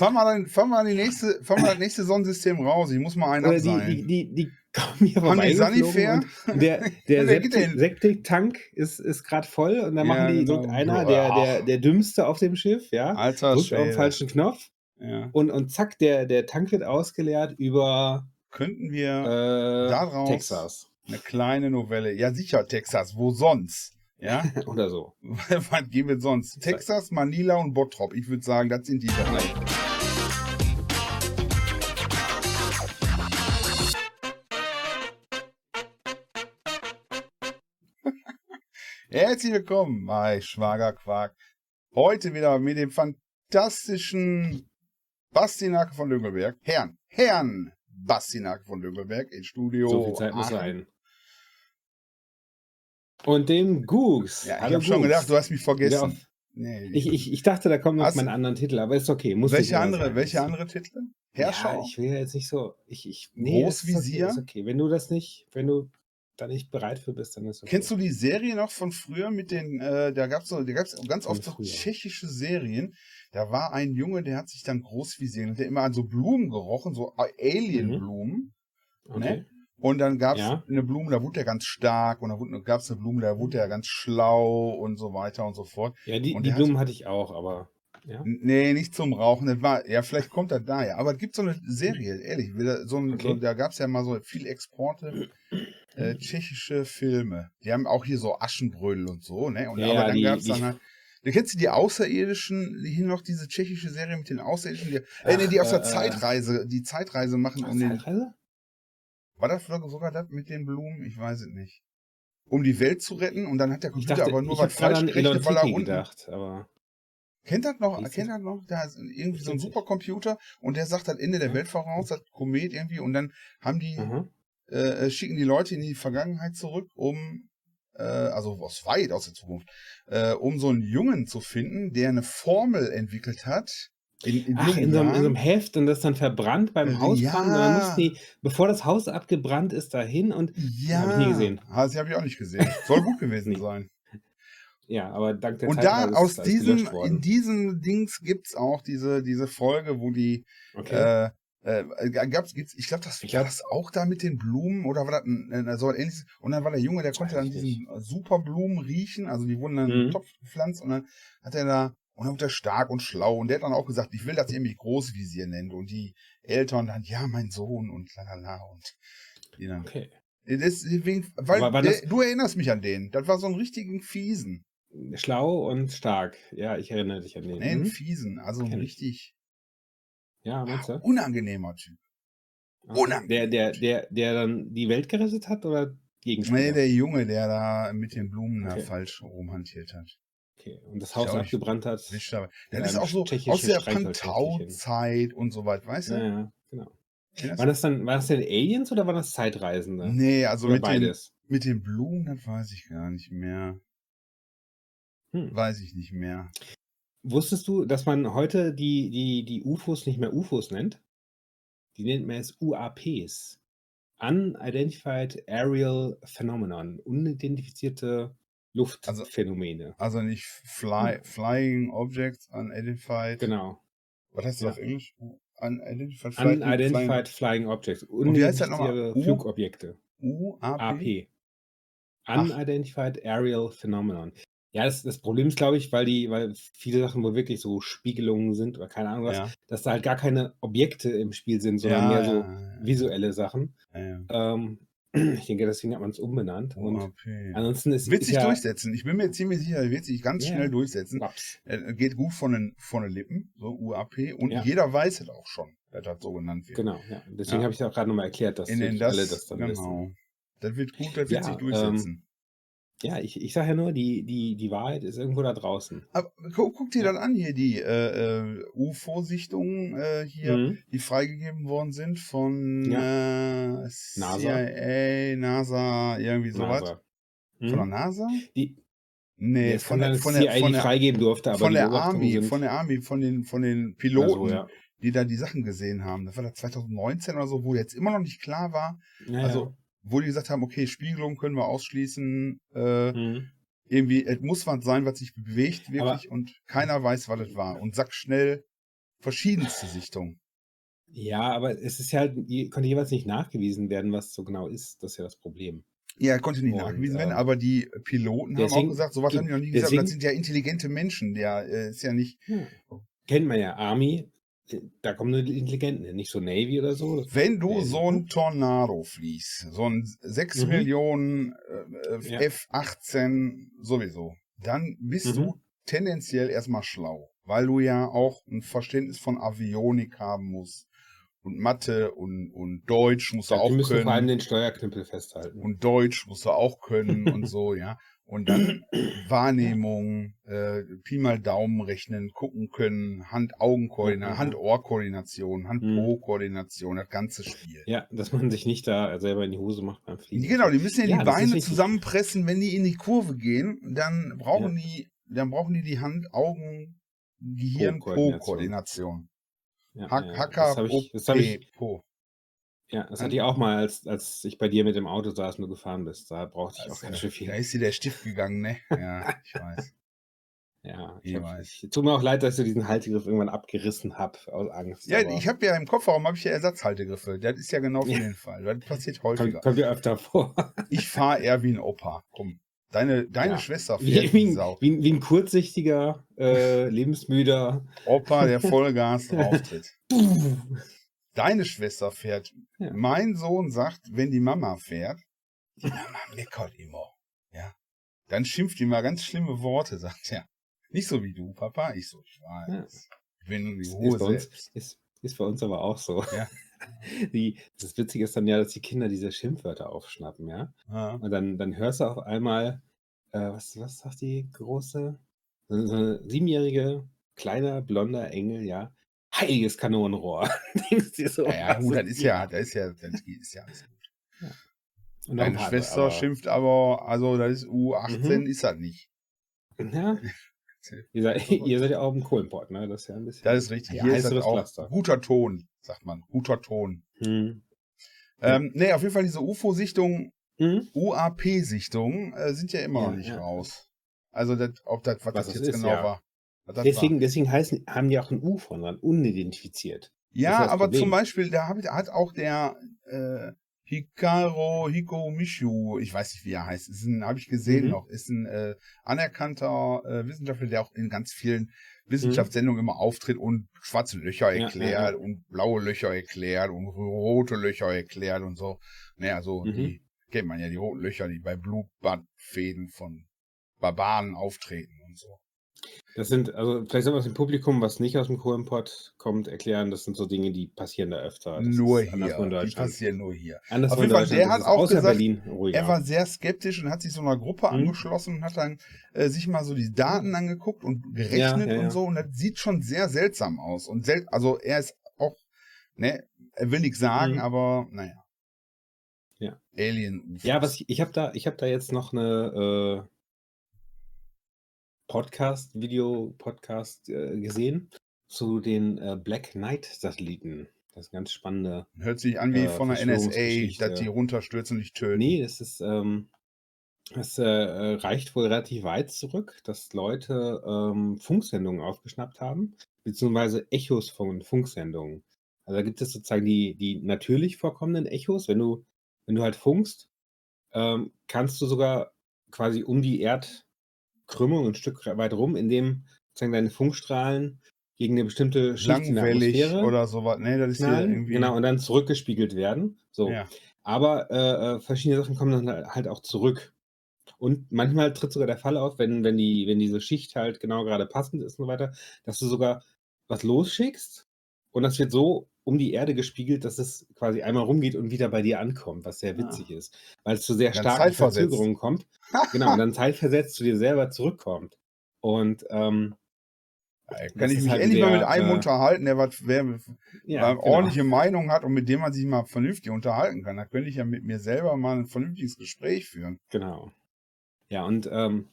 fahr mal, dann, fahr mal, die nächste, fahr mal das nächste Sonnensystem raus. Ich muss mal einen Oder abseilen. die, die, die, die kommen hier Haben die vorbeigeflogen Sanifair? Der, der? Septiktank ist, ist gerade voll und dann Ja, machen die, genau. drückt einer, der, der, der Dümmste auf dem Schiff, ja, Alter drückt auf den falschen Knopf Ja. und, und zack, der, der Tank wird ausgeleert über Könnten wir äh, daraus- Texas eine kleine Novelle. Ja, sicher, Texas. Wo sonst? Ja? oder so. Was gehen wir sonst? Texas, Manila und Bottrop. Ich würde sagen, das sind die drei. Herzlich willkommen bei Schwagerquark. Heute wieder mit dem fantastischen Bastinake von Düngelberg. Herrn, Herrn Bastinake von Düngelberg in Studio. So viel Zeit muss sein. Und dem Googs. Ja, ich habe schon gedacht, du hast mich vergessen. Nee, Ich, ich, ich dachte, da kommt noch mein anderen Titel, aber ist okay. Muss welche andere, sein. welche andere Titel? Ja, Herrscher? ich will ja jetzt nicht so. Ich, ich, nee, das ist Großvisier? Okay, ist okay. Wenn du das nicht, wenn du da nicht bereit für bist, dann ist okay. Kennst du die Serie noch von früher mit den, äh, da gab's so, da gab's ganz oft so tschechische Serien. Da war ein Junge, der hat sich dann Großvisier, der immer an so Blumen gerochen, so Alien-Blumen. Okay. ne? Und dann gab's Ja. eine Blume, da wurde er ganz stark und dann wurde- gab's eine Blume, da wurde er ganz schlau und so weiter und so fort. Ja, die, Und die der hat- Blumen hatte ich auch, aber ja. Nee, nicht zum Rauchen. Das war, ja, vielleicht kommt das daher. Aber es gibt so eine Serie, ehrlich. So ein, Okay. so, da gab es ja mal so viel Exporte, äh, tschechische Filme. Die haben auch hier so Aschenbrödel und so, ne? Und, Ja, aber dann die- gab es die- dann halt. Du kennst du die Außerirdischen, die hier noch diese tschechische Serie mit den Außerirdischen, die, äh, nee, die Ach, aus der äh, Zeitreise, die Zeitreise machen, um den, Zeitreise? war das sogar das mit den Blumen? Ich weiß es nicht. Um die Welt zu retten und dann hat der Computer dachte, aber nur was falsch gerechnet, weil er unten, gedacht, aber Kennt das noch? Kennt das? noch? Da ist irgendwie so ein. Supercomputer und der sagt das Ende der. Welt voraus, das Komet irgendwie und dann haben die, aha. Äh, äh, schicken die Leute in die Vergangenheit zurück, um, äh, also aus weit aus der Zukunft, äh, um so einen Jungen zu finden, der eine Formel entwickelt hat. In, in Ach, in so, einem, in so einem Heft und das dann verbrannt beim Äh, Hausbrand und dann ja. die, bevor das Haus abgebrannt ist, dahin und ja, hab ich nie gesehen. Das habe ich auch nicht gesehen. Soll gut gewesen sein. ja, aber dank der Und da Zeitreise ist aus diesem, in diesem Dings gibt's auch diese, diese Folge, wo die okay. Äh, äh, gab's, gibt's, ich glaube, das Ich war das auch da mit den Blumen oder war das ein, ein, so ähnliches? Und dann war der Junge, der konnte dann diesen Superblumen riechen, also die wurden dann in Mhm. den Topf gepflanzt und dann hat er da, und dann wurde er stark und schlau und der hat dann auch gesagt, ich will das irgendwie Großvisier nennen und die Eltern dann, ja, mein Sohn und lalala und dann. okay. Deswegen, weil Aber war der, du erinnerst mich an den. Das war so ein richtigen Fiesen. Schlau und stark. Ja, ich erinnere dich an den. Nee, ein Mhm. Fiesen. Also ich. richtig Ja, meinst du? unangenehmer Typ. Okay. unangenehm. Der, der, der, der dann die Welt gerettet hat oder Gegenspieler? Nee, der Junge, der da mit den Blumen da Okay. falsch rumhantiert hat. okay. Und das Haus abgebrannt hat. Nicht dabei. Ja, Das ist auch so aus der. Pantau-Zeit und so weit, weißt du? Ja, ja, genau. Du War das dann, war das denn Aliens oder waren das Zeitreisende? Nee, also oder mit den, beides. mit den Blumen, das weiß ich gar nicht mehr. Hm. Weiß ich nicht mehr. Wusstest du, dass man heute die, die, die UFOs nicht mehr UFOs nennt? Die nennt man jetzt UAPs. Unidentified Aerial Phenomenon. Unidentifizierte Luftphänomene. Also nicht fly, Flying Objects Unidentified. genau. Was heißt das Ja. auf Englisch? Unidentified, Flying- Unidentified Flying Objects. das nochmal? Unidentifizierte Flugobjekte. UAP? AP. Unidentified Aerial Phenomenon. Ja, das, das Problem ist, glaube ich, weil die, weil viele Sachen wohl wirklich so Spiegelungen sind oder keine Ahnung was, Ja. dass da halt gar keine Objekte im Spiel sind, sondern ja, mehr so ja, visuelle Sachen. ja, ja. Ähm, ich denke, deswegen hat man es umbenannt. Und UAP. ansonsten ist, Wird ist sich ja, durchsetzen. Ich bin mir ziemlich sicher, er wird sich ganz Ja. schnell durchsetzen. Er geht gut von den, von den Lippen, so UAP. Und Ja. jeder weiß es auch schon, dass das so genannt wird. Genau, ja. Deswegen Ja. habe ich auch gerade nochmal erklärt, dass In den das, alle das dann wissen. genau. Das wird gut, das wird Ja, sich durchsetzen. Ja, ich, ich sage ja nur, die, die, die Wahrheit ist irgendwo da draußen. Aber guck, guck dir Ja. dann an hier die äh, äh, UFO-Sichtungen äh, hier, Mhm. die freigegeben worden sind von äh, CIA, NASA, irgendwie sowas. NASA. Von der Mhm. NASA? Die, Nee, es von der, von der, CIA von der, freigeben durfte, aber von der Army, sind, von der Army, von den, von den Piloten, so, ja. die da die Sachen gesehen haben. Das war da 2019 oder so, wo jetzt immer noch nicht klar war, Ja, also wo die gesagt haben, okay, Spiegelung können wir ausschließen, äh. Mhm. irgendwie, es muss was sein, was sich bewegt, wirklich, Aber- und keiner weiß, was es war. Und sag schnell, verschiedenste Sichtungen. Ja, aber es ist ja halt, konnte jeweils nicht nachgewiesen werden, was so genau ist. Das ist ja das Problem. Ja, konnte nicht Und, nachgewiesen werden, ähm, aber die Piloten haben auch gesagt, sowas haben die noch nie gesagt. Das sind ja intelligente Menschen. Der äh, ist ja nicht. Ja. Kennt man ja, Army, äh, da kommen nur die Intelligenten, hin, nicht so Navy oder so. Wenn du Nee, so ein Tornado fliegst, so ein 6 Mhm. Millionen äh, Ja. F-18 sowieso, dann bist Mhm. du tendenziell erstmal schlau, weil du ja auch ein Verständnis von Avionik haben musst und Mathe und, und Deutsch musst du die auch müssen vor allem können den Steuerknüppel festhalten. und Deutsch musst du auch können und so, ja. Und dann Wahrnehmung, äh, Pi mal Daumen rechnen, gucken können, Hand-Augen-Koordination, Mhm. Hand-Ohr-Koordination, Hand-Po-Koordination, das ganze Spiel. ja, dass man sich nicht da selber in die Hose macht beim Fliegen. Genau, die müssen ja, Ja, die Beine zusammenpressen, wenn die in die Kurve gehen, dann brauchen die, dann brauchen die die Hand-Augen-Gehirn-Po-Koordination. Ja, Hack, ja, Hacker, das habe ich, das hab ich. Ja, das hatte ich auch mal, als, als ich bei dir mit dem Auto saß und du gefahren bist. Da brauchte ich auch ganz schön viel. Da ist dir der Stift gegangen, ne? Ja, ich weiß. Ja, Ich ich hab, weiß. tut mir auch leid, dass ich diesen Haltegriff irgendwann abgerissen habe aus Angst. Ja, ich habe ja im Kofferraum habe ich ja Ersatzhaltegriffe. Das ist ja genau für den Fall. Das passiert kommt, häufiger. kommt ja öfter vor. Ich fahre eher wie ein Opa. Komm. Deine, deine Ja. Schwester Wie, fährt wie, wie ein, Sau. wie, wie ein kurzsichtiger, äh, lebensmüder. Opa, der Vollgas drauftritt. Deine Schwester fährt. Ja. Mein Sohn sagt, wenn die Mama fährt, die Mama meckert immer. Ja. Dann schimpft die mal ganz schlimme Worte, sagt er. Nicht so wie du, Papa. Ich so, ich weiß. Ich bin die Ist, Hohe ist, bei uns, ist, ist bei uns aber auch so. Ja. Die, das Witzige ist dann ja, dass die Kinder diese Schimpfwörter aufschnappen, ja. Ja. Und dann, dann hörst du auf einmal, äh, was, was sagt die große? So eine siebenjährige, kleiner, blonder Engel, ja. Heiliges Kanonenrohr. Denkst dir so. Ja, gut, das ist ja, das ist ja, das ist ja alles gut. Deine paar Schwester aber- schimpft aber, also das ist U18 Mhm. ist das nicht. Ja. Ihr seid, ihr seid ja auch im Kohlenport, ne? Das ist ja ein bisschen. Das ist richtig. Ja, Hier ist das auch guter Ton, sagt man. Guter Ton. Hm. Ähm, nee, auf jeden Fall diese UFO-Sichtung, Hm? UAP-Sichtungen äh, sind ja immer Ja, noch nicht ja. raus. Also das, ob das, was, Was das jetzt ist, genau war. Deswegen, war. deswegen heißen, haben die auch ein U von dran, unidentifiziert. Ja, aber Problem. zum Beispiel, da hab, hat auch der äh, Hikaru Hikomishu, ich weiß nicht, wie er heißt, ist ein, habe ich gesehen Mhm. noch, ist ein äh, anerkannter äh, Wissenschaftler, der auch in ganz vielen Mhm. Wissenschaftssendungen immer auftritt und schwarze Löcher Ja, erklärt ja, ja. und blaue Löcher erklärt und rote Löcher erklärt und so. Ne, also Mhm. die kennt man ja, die roten Löcher, die bei Blutbadfäden von Barbaren auftreten und so. Das sind, also vielleicht soll man es dem Publikum, was nicht aus dem Kohlenpott kommt, erklären, das sind so Dinge, die passieren da öfter. Das nur hier, die passieren nur hier. Anderswo Auf jeden Fall, der hat auch gesagt, Berlin ruhiger. Er war sehr skeptisch und hat sich so einer Gruppe Mhm. angeschlossen und hat dann äh, sich mal so die Daten angeguckt und gerechnet Ja, ja, und ja. so. Und das sieht schon sehr seltsam aus. Und sel also er ist auch, ne, er will nichts sagen, Mhm. aber naja. Ja. Alien. Ja, was ich, ich habe da, ich habe da jetzt noch eine äh, Podcast, Video-Podcast äh, gesehen zu den äh, Black Knight Satelliten. Das ist ganz spannende. Hört sich an wie äh, von der NSA, dass die runterstürzen und dich töten. Nee, es ist, ähm, es äh, reicht wohl relativ weit zurück, dass Leute ähm, Funksendungen aufgeschnappt haben, beziehungsweise Echos von Funksendungen. Also da gibt es sozusagen die, die natürlich vorkommenden Echos. Wenn du, wenn du halt funkst, ähm, kannst du sogar quasi um die Erdkrümmung ein Stück weit rum, indem sozusagen deine Funkstrahlen gegen eine bestimmte Schicht in der Atmosphäre oder sowas. Nee, das ist knallen, irgendwie. genau, und dann zurückgespiegelt werden. So. Ja. Aber äh, äh, verschiedene Sachen kommen dann halt auch zurück. Und manchmal tritt sogar der Fall auf, wenn, wenn, die, wenn diese Schicht halt genau gerade passend ist und so weiter, dass du sogar was losschickst und das wird so um die Erde gespiegelt, dass es quasi einmal rumgeht und wieder bei dir ankommt, was sehr Ah. witzig ist. Weil es zu sehr Dann starken. Verzögerungen kommt. Genau, und dann zeitversetzt zu dir selber zurückkommt. Und ähm, Kann ich mich halt endlich mal mit einem äh, unterhalten, der was wer ja, genau. ordentliche Meinung hat und mit dem man sich mal vernünftig unterhalten kann. Da könnte ich ja mit mir selber mal ein vernünftiges Gespräch führen. Genau. Ja, und ähm,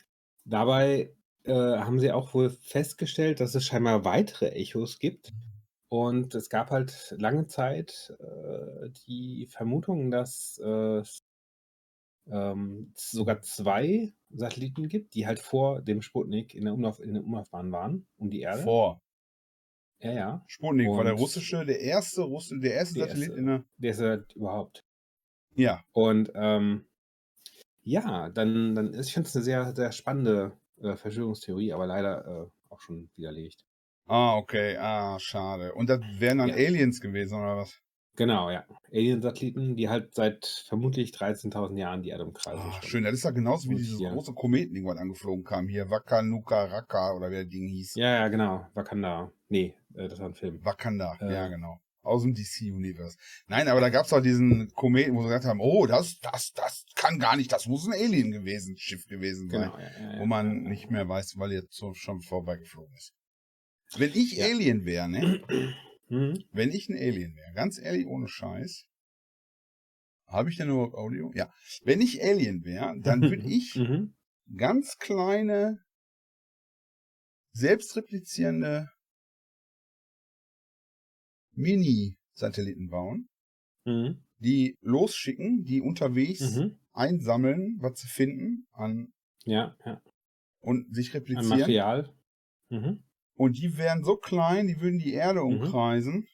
dabei äh, haben sie auch wohl festgestellt, dass es scheinbar weitere Echos gibt. Und es gab halt lange Zeit äh, die Vermutung, dass äh, es ähm, sogar zwei Satelliten gibt, die halt vor dem Sputnik in der, Umlauf, in der Umlaufbahn waren, um die Erde. Vor. Ja, ja. Sputnik war der Und- russische, der erste Russe, der erste Der Satellit erste. in der. Der ist ja überhaupt. Ja. Und ähm, ja, dann, dann ist, ich finde es eine sehr, sehr spannende äh, Verschwörungstheorie, aber leider äh, auch schon widerlegt. Ah, okay. Ah, schade. Und das wären dann Ja. Aliens gewesen, oder was? Genau, ja. Alien-Satelliten, die halt seit vermutlich 13.000 Jahren die Erde umkreisen. Ah, schon. schön. Das ist ja genauso wie Und dieses hier. große Kometen irgendwann angeflogen kam. Hier Wakanuka Raka oder wie der Ding hieß. Ja, ja, genau. Wakanda. Nee, äh, das war ein Film. Wakanda, Äh. ja, genau. Aus dem DC-Universe. Nein, aber da gab es auch diesen Kometen, wo sie gesagt haben, oh, das, das, das kann gar nicht, das muss ein Alien gewesen, Schiff gewesen sein. Genau, ja, ja, wo man nicht mehr weiß, weil jetzt so schon vorbeigeflogen ist. Wenn ich Ja. Alien wäre, ne? Mhm. Wenn ich ein Alien wäre, ganz ehrlich, ohne Scheiß. Habe ich denn überhaupt Audio? Ja. Wenn ich Alien wäre, dann würde ich Mhm. ganz kleine, selbstreplizierende Mini-Satelliten bauen, Mhm. die losschicken, die unterwegs einsammeln, was sie finden an Ja, ja. und sich An replizieren. Material. Mhm. Und die wären so klein, die würden die Erde Mhm. umkreisen.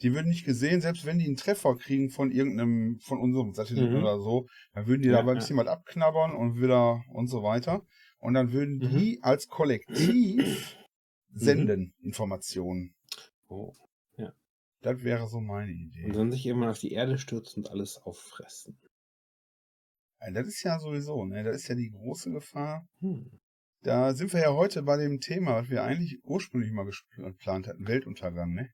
Die würden nicht gesehen, selbst wenn die einen Treffer kriegen von irgendeinem, von unserem Satelliten Mhm. oder so, dann würden die Ja, da mal ein ja. bisschen was abknabbern und wieder und so weiter. Und dann würden Mhm. die als Kollektiv senden Informationen. Oh. Das wäre so meine Und Idee. dann sich irgendwann auf die Erde stürzen und alles auffressen. Ja, Das ist ja sowieso, ne? Das ist ja die große Gefahr. Hm. Da sind wir ja heute bei dem Thema, was wir eigentlich ursprünglich mal geplant hatten, Weltuntergang, ne?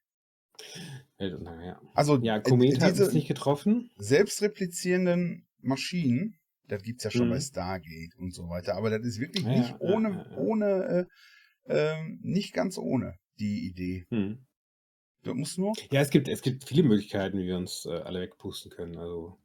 Weltuntergang, ja. Also Ja, äh, Komet hat uns nicht getroffen. selbstreplizierenden Maschinen, das gibt's ja schon Mhm. bei Stargate und so weiter, aber das ist wirklich Ja, nicht ja, ohne, ja, ohne, äh, ähm, nicht ganz ohne die Idee. Hm. Du musst nur, Ja, es gibt, es gibt viele Möglichkeiten, wie wir uns äh, alle wegpusten können. Also.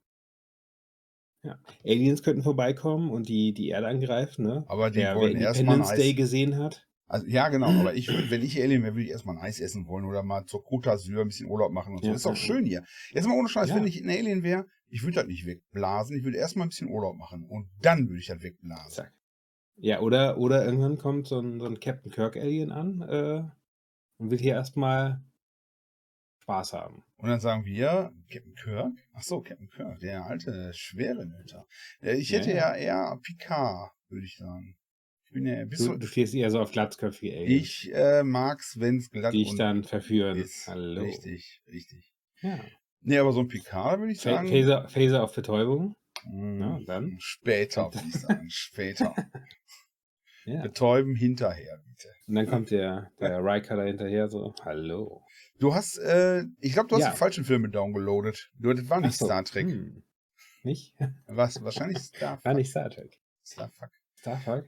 Ja. Aliens könnten vorbeikommen und die, die Erde angreifen, ne? aber die Der, wer wollen erstmal ein Independence Day Eis. gesehen hat. Also, ja, genau, aber ich würd, wenn ich Alien wäre, würde ich erstmal ein Eis essen wollen oder mal zur Côte d'Azur ein bisschen Urlaub machen und so. Ja, ist ja. schön hier. Jetzt mal ohne Scheiß, Ja. wenn ich ein Alien wäre, ich würde das nicht wegblasen, ich würde erstmal ein bisschen Urlaub machen und dann würde ich das wegblasen. Zack. Ja, oder, oder irgendwann kommt so ein, so ein Captain Kirk Alien an äh, und will hier erstmal Spaß haben. Und dann sagen wir, Captain Kirk? Ach so, Captain Kirk, der alte, schwere Nöter. Äh, Ich hätte Ja, ja, eher Picard, würde ich sagen. Ich bin ja, bist Du, du, stehst eher so auf glatzköpfige Aliens, ich äh, mag's, wenn's glatt die ich dann verführen. ist. Hallo. Richtig, richtig. Ja. Nee, aber so ein Picard würde ich Fa- sagen. Phaser, Phaser auf Betäubung. mh, Ja, dann? Später, würde ich sagen. Später. Ja. Betäuben hinterher, bitte. Und dann kommt der, der Riker da hinterher so, hallo. Du hast, äh, ich glaube, du hast Ja. die falschen Filme downgeloadet. Du, das war nicht so, Star Trek. Hm. Nicht? Was, wahrscheinlich Star War nicht Star Trek. Star Fuck. Star Trek?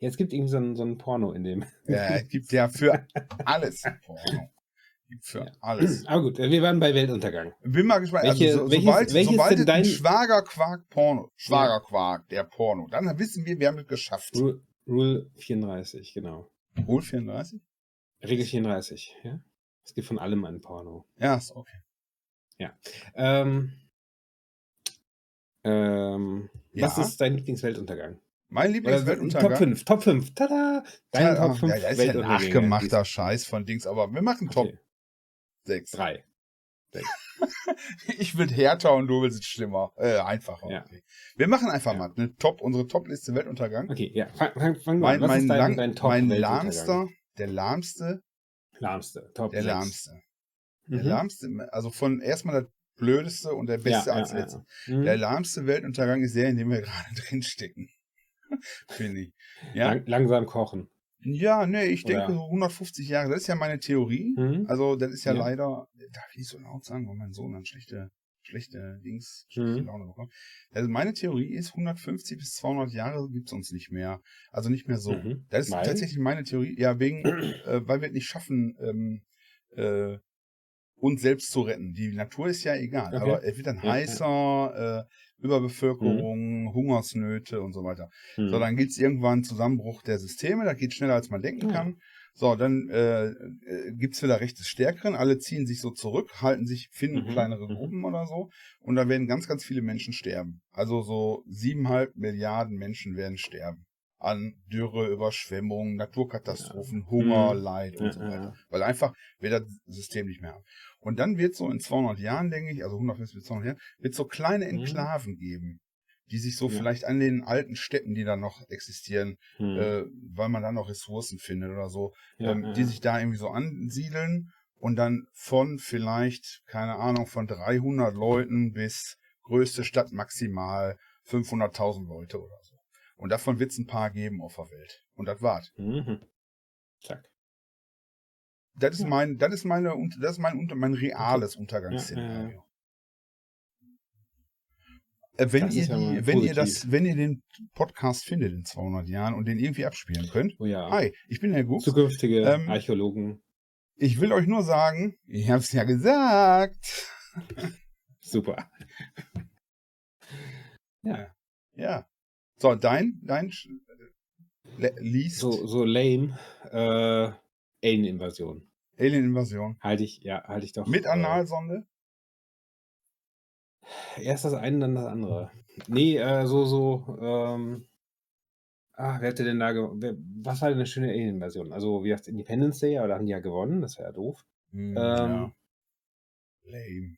Ja, es gibt irgendwie so ein, so ein Porno in dem. Ja, es gibt ja für alles Porno. Gibt für Ja. alles. Aber gut, wir waren bei Weltuntergang. Bin mal gespannt. Welche- also, so, welches- sobald welches sobald dein- Schwagerquark Porno, Schwagerquark, der Porno, dann wissen wir, wir haben es geschafft. Rule, Rule 34, genau. Rule 34? Regel 34, ja. Es gibt von allem ein Porno. Ja, ist okay. Ähm, ähm, Was Ja. ist dein Lieblingsweltuntergang? Mein Lieblingsweltuntergang. Top 5, Top 5, tada! Dein Ja, Top 5 ja, das ist ja nachgemachter Scheiß von Dings, aber wir machen Top Okay, 6. drei. Ich will härter und du willst es schlimmer. Äh, einfacher. Ja. Okay. Wir machen einfach Ja. mal eine Top, unsere Top-Liste Weltuntergang. Okay, ja, fang, fang, fang mal Mein, an. Was mein, ist dein, lang, dein Top mein lahmster, der lahmste, Lahmste, Top der sechs. lahmste. Der Mhm. lahmste, also von erstmal das blödeste und der beste ja, als ja, letztes. Ja. Mhm. Der lahmste Weltuntergang ist der, in dem wir gerade drin stecken. Finde ich. Ja, Lang, langsam kochen. ja nee, ich Oder- denke so 150 Jahre, das ist ja meine Theorie. Mhm. Also, das ist ja, Ja. leider, darf ich nicht so laut sagen, weil mein Sohn dann schlechte, schlechte Dings, schlechte Mhm. Laune bekommt. Also, meine Theorie ist, 150 bis 200 Jahre gibt's uns nicht mehr. Also nicht mehr so. Mhm. Das ist Weil? tatsächlich meine Theorie. Ja, wegen, äh, weil wir es nicht schaffen, ähm, äh, uns selbst zu retten. Die Natur ist ja egal, Okay. aber es wird dann heißer, äh, Überbevölkerung, Hungersnöte und so weiter. Mhm. So, dann gibt's irgendwann Zusammenbruch der Systeme, das geht schneller, als man denken Ja. kann. So, dann äh, äh, gibt's wieder Recht des Stärkeren, alle ziehen sich so zurück, halten sich, finden Mhm, kleinere mhm. Gruppen oder so, und da werden ganz, ganz viele Menschen sterben. Also so siebeneinhalb Milliarden Menschen werden sterben. an Dürre, Überschwemmungen, Naturkatastrophen, Hunger, Mhm. Leid und Ja, so ja, weiter. ja. Weil einfach wir das System nicht mehr haben. Und dann wird so in 200 Jahren, denke ich, also 150 bis 200 Jahren, wird so kleine Mhm. Enklaven geben, die sich so Ja. vielleicht an den alten Städten, die da noch existieren, Hm. äh, weil man da noch Ressourcen findet oder so, Ja, ähm, ja, die sich da irgendwie so ansiedeln und dann von vielleicht, keine Ahnung, von 300 Leuten bis größte Stadt maximal 500.000 Leute oder so. Und davon wird es ein paar geben auf der Welt. Und das war's. Mhm. Zack. Das ist Ja. mein, das ist meine, und- das ist mein, mein reales Ja, Untergangsszenario. Ja, Äh, Wenn Das ihr ja die, wenn ihr das, wenn ihr den Podcast findet in 200 Jahren und den irgendwie abspielen könnt. Oh ja. Hi, ich bin Herr Gux. Zukünftige Ähm, Archäologen. Ich will euch nur sagen, ich hab's ja gesagt. Super. Ja. So, dein, dein le- liest So, so lame. Äh, Alien-Invasion. Alien-Invasion. Halte ich, ja, halte ich doch. Mit äh, Analsonde? Erst das eine, dann das andere. Nee, äh, so, so, ähm, ah, wer hätte denn da, ge- wer, was war denn eine schöne Alien-Version? Also, wie gesagt, Independence Day, aber da haben die ja gewonnen, das wäre ja doof. Hm, Ähm, Lame.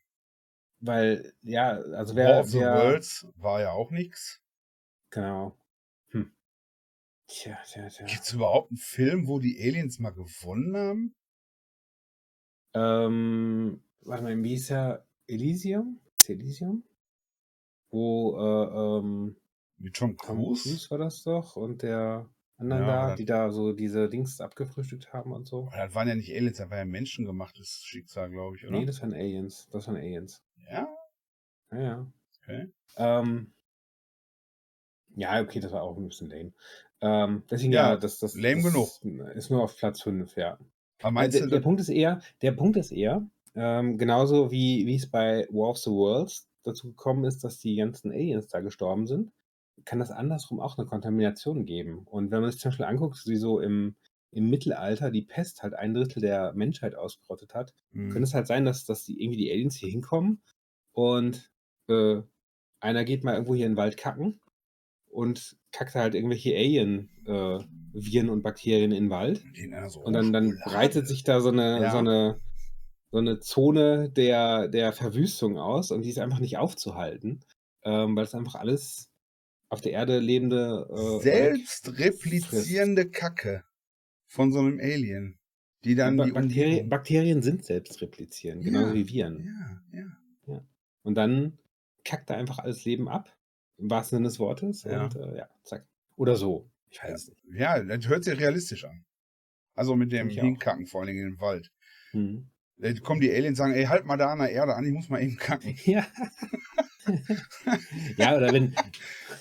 Weil, ja, also War wer, of the wer, Worlds war ja auch nix. genau. Hm. Tja, tja, tja. Gibt's überhaupt einen Film, wo die Aliens mal gewonnen haben? Ähm, warte mal, wie hieß er? Elysium? Elysium? Wo, äh, ähm, Mit Tom Cruise? Cruise war das doch und der anderen Ja, da, das- die da so diese Dings abgefrühstückt haben und so. Aber das waren ja nicht Aliens, das war ja menschengemachtes Schicksal, glaube ich, oder? Nee, das waren Aliens. Das waren Aliens. ja? Ja, ja. Okay. Ähm, ja, okay, das war auch ein bisschen lame. Ähm, deswegen Ja, ja, das, das, lame das genug. ist nur auf Platz 5, ja. Aber meinst der, du, der Punkt ist eher, der Punkt ist eher, ähm, genauso wie, wie es bei War of the Worlds dazu gekommen ist, dass die ganzen Aliens da gestorben sind, kann das andersrum auch eine Kontamination geben. Und wenn man sich zum Beispiel anguckt, wie so im, im Mittelalter die Pest halt ein Drittel der Menschheit ausgerottet hat, Hm. könnte es halt sein, dass, dass die irgendwie die Aliens hier hinkommen und äh, einer geht mal irgendwo hier in den Wald kacken und kackt halt irgendwelche Alien-Viren und Bakterien in den Wald. Einer so Und dann, dann breitet sich da so eine, Ja. so eine, so eine Zone der, der Verwüstung aus und die ist einfach nicht aufzuhalten, ähm, weil es einfach alles auf der Erde lebende äh, selbst replizierende Kacke von so einem Alien, die dann Ba die Bakterien, Umgebung- Bakterien sind selbst replizieren, genauso Ja, wie Viren. Ja, ja. Und dann kackt da einfach alles Leben ab, im wahrsten Sinne des Wortes. Ja. Und äh, ja, zack. Oder so. Ich weiß es nicht. Ja, das hört sich realistisch an. Also mit dem. Hinkacken, vor allen Dingen in den Wald. Hm. Da kommen die Aliens und sagen, ey, halt mal da an der Erde an, ich muss mal eben kacken. Ja. ja, oder wenn,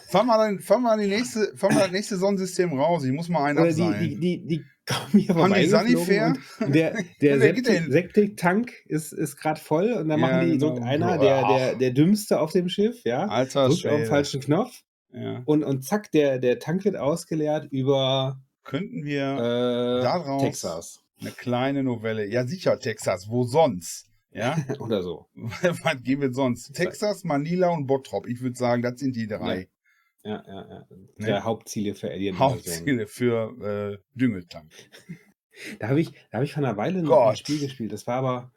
Fahr mal, dann, fahr mal, die nächste, fahr mal das nächste Sonnensystem raus, ich muss mal einen oder die, abseilen. die, die, die kommen hier die vorbeigeflogen Sanifair? und der, der Septik- denn? Septiktank ist, ist gerade voll und dann Ja, machen die, genau. drückt einer, der, der, der Dümmste auf dem Schiff, ja, Alter drückt auf den falschen Knopf Ja. und, und zack, der, der Tank wird ausgeleert über Könnten wir äh, daraus- Texas eine kleine Novelle, ja sicher Texas, wo sonst? Ja, oder so. was gehen wir sonst? Texas, Manila und Bottrop, ich würde sagen, das sind die drei Ja, ja, ja. Ne? Der Hauptziele für Alien. Hauptziele für äh, Düngetank. Da habe ich, da hab ich vor einer Weile noch ein Spiel gespielt. Das war aber,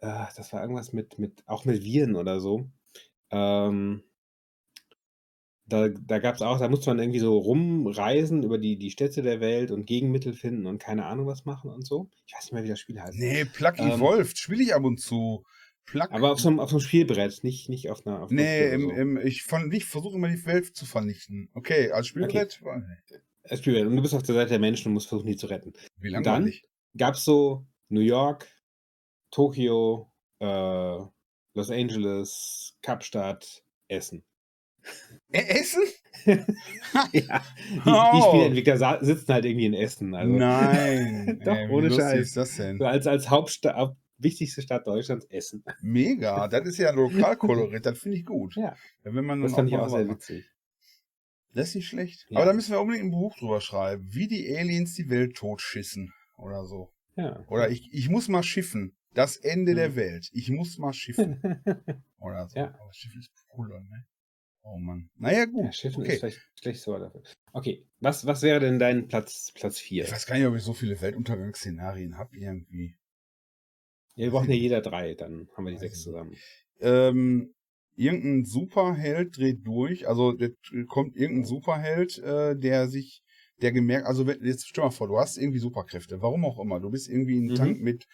äh, das war irgendwas mit, mit, auch mit Viren oder so. Ähm, da da gab es auch, da musste man irgendwie so rumreisen über die, die Städte der Welt und Gegenmittel finden und keine Ahnung was machen und so. Ich weiß nicht mehr, wie das Spiel heißt. Nee, Plucky Ähm, Wolf spiele ich ab und zu. Plug Aber auf so, einem, auf so einem Spielbrett, nicht, nicht auf einer. Auf Nee, im, so. im, ich, ich versuche immer die Welt zu vernichten. Okay, als Spielbrett? Als Spielbrett. Und du bist auf der Seite der Menschen und musst versuchen, die zu retten. Wie Und dann gab es so New York, Tokio, äh, Los Angeles, Kapstadt, Essen. Äh, Essen? ja, die, die Oh. Spielentwickler sa- sitzen halt irgendwie in Essen. Also Nein. Doch, Ey, ohne Scheiß. ist das denn? so als, als Hauptstadt, wichtigste Stadt Deutschlands, Essen. Mega. Das ist ja Lokalkolorit. Das finde ich gut. Ja, Wenn man das fand ich auch sehr witzig. Das ist nicht schlecht. Ja. Aber da müssen wir unbedingt ein Buch drüber schreiben. Wie die Aliens die Welt totschissen. Oder so. Ja. Oder ich, ich muss mal schiffen. Das Ende Hm. der Welt. Ich muss mal schiffen. Oder so. Ja. Aber Schiffen ist cooler, ne? Oh Mann. Naja, Ja, gut. Schiffen ist Okay. vielleicht schlecht so dafür. Okay, was, was wäre denn dein Platz, Platz 4? Ich weiß gar nicht, ob ich so viele Weltuntergangsszenarien habe irgendwie. Ja, wir brauchen ja jeder drei, dann haben wir die Weiß sechs zusammen. Ähm, irgendein Superheld dreht durch, also der, kommt irgendein Superheld, äh, der sich, der gemerkt, also wenn, jetzt stell mal vor, du hast irgendwie Superkräfte, warum auch immer, du bist irgendwie in einen Mhm. Tank mit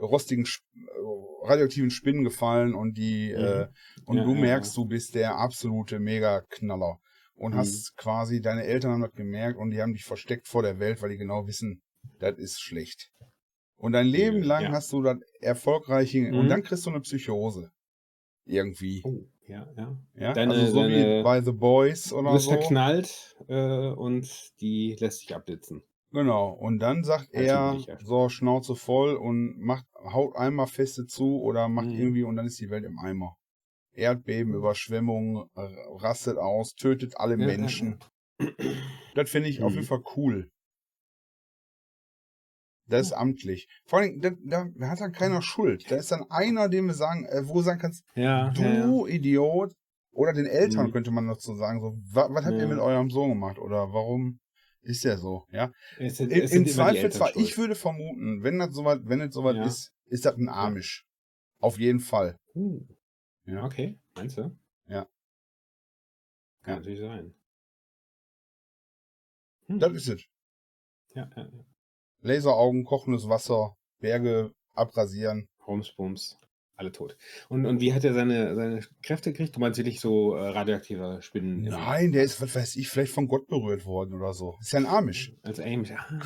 rostigen, äh, radioaktiven Spinnen gefallen und die, äh, und Ja, du merkst, ja. du bist der absolute Mega-Knaller und Mhm. hast quasi, deine Eltern haben das gemerkt und die haben dich versteckt vor der Welt, weil die genau wissen, das ist schlecht. Und dein Leben lang Ja. hast du das erfolgreiche, und Mhm. dann kriegst du eine Psychose. Irgendwie. Oh, ja, ja. Ja, Deine- also so wie deine- bei The Boys Du oder bist so. verknallt äh, und die lässt sich abblitzen. Genau. Und dann sagt er, so Schnauze voll und macht, haut einmal feste zu oder macht Mhm. irgendwie und dann ist die Welt im Eimer. Erdbeben, Überschwemmung, rastet aus, tötet alle Ja, ja, Menschen. Das finde ich auf Mhm. jeden Fall cool. Das ist amtlich. Vor allem, da, da hat dann keiner Schuld. Da ist dann einer, dem wir sagen, äh, wo du sagen kannst, Ja, du ja, ja. Idiot. Oder den Eltern Mhm. könnte man noch so sagen, so, wa, was habt ihr Ja. mit eurem Sohn gemacht? Oder warum ist der so? Ja. Es sind, es im Zweifelsfall, Eltern ich würde vermuten, wenn das soweit, wenn es soweit Ja. ist, ist das ein Amish. Auf jeden Fall. Uh, Ja. Okay, meinst du? Ja. Kann Ja. natürlich sein. Hm. Das ist es. ja, ja, ja. Laseraugen, kochendes Wasser, Berge abrasieren. Rumsbums, alle tot. Und, und wie hat er seine, seine Kräfte gekriegt? Du meinst wirklich so äh, radioaktive Spinnen? Nein, der ist, was weiß ich, vielleicht von Gott berührt worden oder so. Ist ja ein Amish. Als Amish. Ah.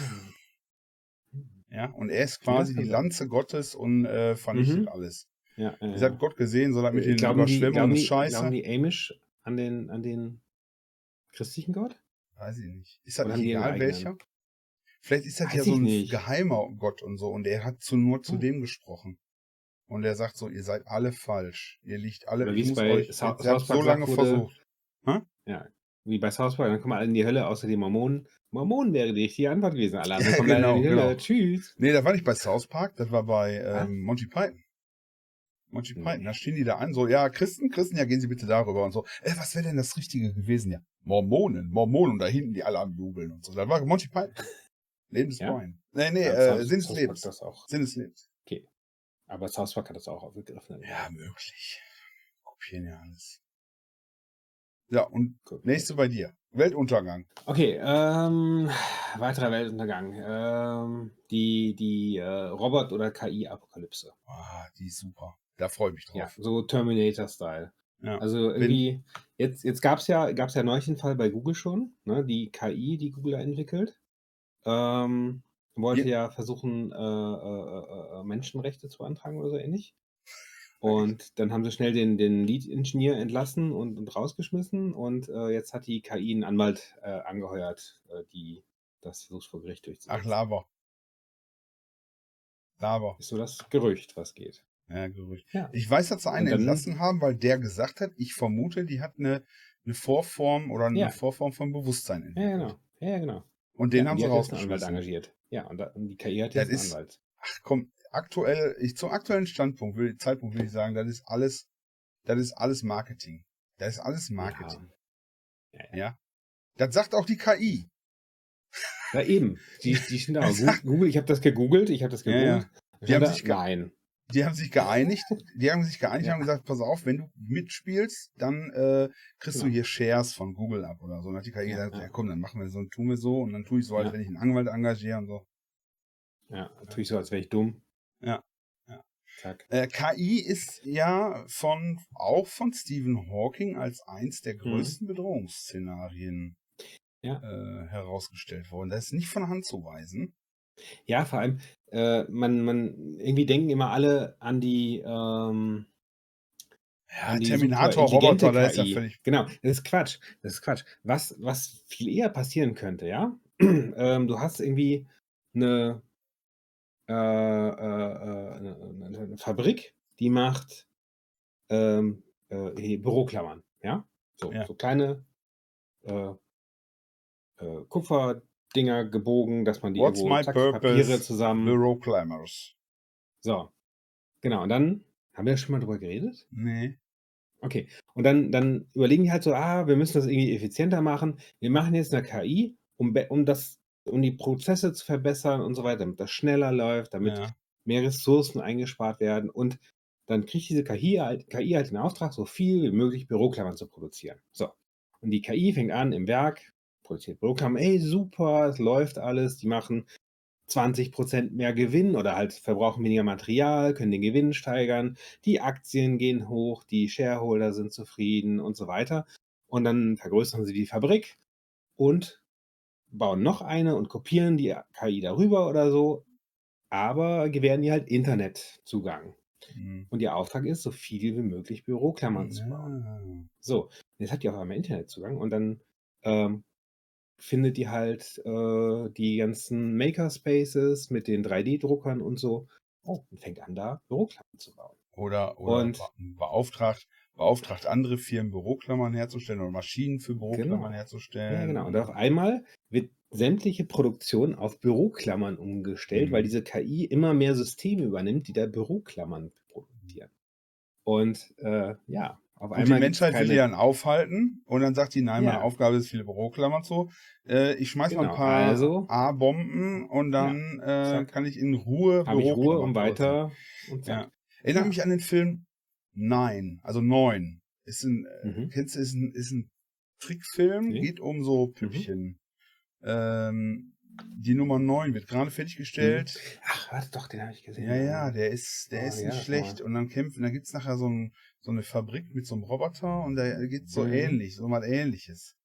Ja. Und er ist quasi Ja, die. Lanze Gottes und äh, vernichtet Mhm. alles. Ja, ja, Das hat Gott gesehen, so das mit Äh, den Überschwemmungen die, scheiße. glauben die Amish an den, an den christlichen Gott? Weiß ich nicht. Ist das Oder nicht egal welcher? Vielleicht ist das Weiß ja so ein nicht. geheimer Gott und so und er hat zu, nur zu Oh. dem gesprochen. Und er sagt so, ihr seid alle falsch. Ihr liegt alle, bei euch, Sa- ihr habt South Park so lange wurde, versucht. Wie bei South Park, dann kommen alle in die Hölle, außer die Mormonen. Mormonen wäre die richtige Antwort gewesen. Alle anderen Ja, kommen leider genau, in die Hölle. genau. Tschüss. Nee, das war nicht bei South Park, das war bei ähm, Monty Python. Monty Python, Nee. da stehen die da an, so, ja, Christen, Christen, ja, gehen Sie bitte darüber und so. Äh, was wäre denn das Richtige gewesen? Ja, Mormonen, Mormonen und da hinten die alle am Jubeln und so. Das war Monty Python. Leben des Ja? Brian. Nee, nee, Ja, äh, Sinn des Lebens. Sinn des Lebens. Aber South Park hat das auch aufgegriffen. Ja, möglich. Kopieren ja alles. Ja, und Gut. nächste bei dir. Weltuntergang. Okay, ähm, weiterer Weltuntergang. Ähm, die die äh, Robot- oder KI-Apokalypse. Ah, die ist super. Da freue ich mich Ja, drauf. so Terminator-Style. Ja. Also irgendwie, jetzt, jetzt gab es ja, gab's ja neulich einen Fall bei Google schon, ne? die KI, die Google entwickelt, ähm, wollte ja, versuchen, äh, äh, äh, Menschenrechte zu beantragen oder so ähnlich. Und dann haben sie schnell den, den Lead-Ingenieur entlassen und, und rausgeschmissen und äh, jetzt hat die KI einen Anwalt äh, angeheuert, äh, die das versucht vor Gericht durchzusetzen. Ach, Laber. Laber. Ist so das Gerücht, was geht. Ja, Gerücht. Ja. Ich weiß, dass sie einen dann- entlassen haben, weil der gesagt hat, ich vermute, die hat eine, eine Vorform oder eine Ja. Vorform von Bewusstsein Ja, entwickelt. genau. Ja, genau. Und den ja, haben sie rausgeschmissen. engagiert. Ja, und, da, und die KI hat Das jetzt einen ist- Anwalt. Ach komm, aktuell, ich, zum aktuellen Standpunkt, will, Zeitpunkt will ich sagen, das ist alles, das ist alles Marketing. Das ist alles Marketing. Ja, ja. Ja. Das sagt auch die KI. Ja, eben. Die, die sind da. Das Google, ich habe das gegoogelt, ich habe das Ja, ja. gegoogelt. Die haben da, sich ge- Nein. Die haben sich geeinigt, die haben sich geeinigt, Ja. haben gesagt, pass auf, wenn du mitspielst, dann äh, kriegst du Genau. hier Shares von Google ab oder so. Und dann hat die KI Ja, gesagt, ja. ja komm, dann machen wir so und tun wir so und dann tue ich so, als wenn ich einen Anwalt engagiere und so. Ja, tue ich so, als wäre ich dumm. Ja. Äh, KI ist ja von auch von Stephen Hawking als eins der größten Bedrohungsszenarien Ja. äh, herausgestellt worden. Das ist nicht von Hand zu weisen. Ja, vor allem, äh, man, man, irgendwie denken immer alle an die, ähm, Ja, Terminator, Roboter, da ist ja völlig. Genau, das ist Quatsch. Das ist Quatsch. Was, was viel eher passieren könnte, ja? ähm, du hast irgendwie eine, äh, äh, äh, eine, eine- Fabrik, die macht ähm, äh, Büroklammern, ja? So, Ja. so kleine äh, Kupferdinger gebogen, dass man die What's irgendwo my zack? Papiere zusammen. Bureau Climbers. So. Genau, und dann haben wir schon mal drüber geredet. Nee. Okay. Und dann, dann überlegen die halt so, ah, wir müssen das irgendwie effizienter machen. Wir machen jetzt eine KI, um, um das, um die Prozesse zu verbessern und so weiter, damit das schneller läuft, damit Ja. mehr Ressourcen eingespart werden. Und dann kriegt diese KI halt, KI halt den Auftrag, so viel wie möglich Büroklammern zu produzieren. So. Und die KI fängt an im Werk, produziert Büroklammern, ey, super, es läuft alles, die machen 20% mehr Gewinn oder halt verbrauchen weniger Material, können den Gewinn steigern, die Aktien gehen hoch, die Shareholder sind zufrieden und so weiter. Und dann vergrößern sie die Fabrik und bauen noch eine und kopieren die KI darüber oder so, aber gewähren ihr halt Internetzugang. Hm. Und ihr Auftrag ist, so viel wie möglich Büroklammern zu bauen. Ja. So, jetzt hat die auf einmal Internetzugang und dann ähm, findet die halt äh, die ganzen Makerspaces mit den 3D-Druckern und so. Oh, und fängt an, da Büroklammern zu bauen. Oder, oder Und- be- beauftragt, beauftragt andere Firmen Büroklammern herzustellen oder Maschinen für Büroklammern Genau. herzustellen. Ja, genau. Und auf einmal wird sämtliche Produktion auf Büroklammern umgestellt, Mhm. weil diese KI immer mehr Systeme übernimmt, die da Büroklammern produzieren. Und äh, ja, auf Und die einmal Menschheit will die dann aufhalten und dann sagt die, nein, meine Ja. Aufgabe ist viele Büroklammern zu. Äh, ich schmeiß mal Genau, ein paar also- A-Bomben und dann äh, zack. kann ich in Ruhe habe ich Ruhe, produzieren. weiter und Ja. Erinnert Ja. mich an den Film Nein, also Neun. Ist ein, äh, Mhm. kennst du, ist ein, ist ein Trickfilm, Nee. geht um so Püppchen. Ähm, die Nummer 9 wird gerade fertiggestellt. Ach, warte doch, den habe ich gesehen. Ja, ja, der ist, der Oh, ist ja, nicht das schlecht. Und dann kämpfen, da gibt's nachher so, ein, so eine Fabrik mit so einem Roboter und da geht's so Mhm. ähnlich, so mal ähnliches.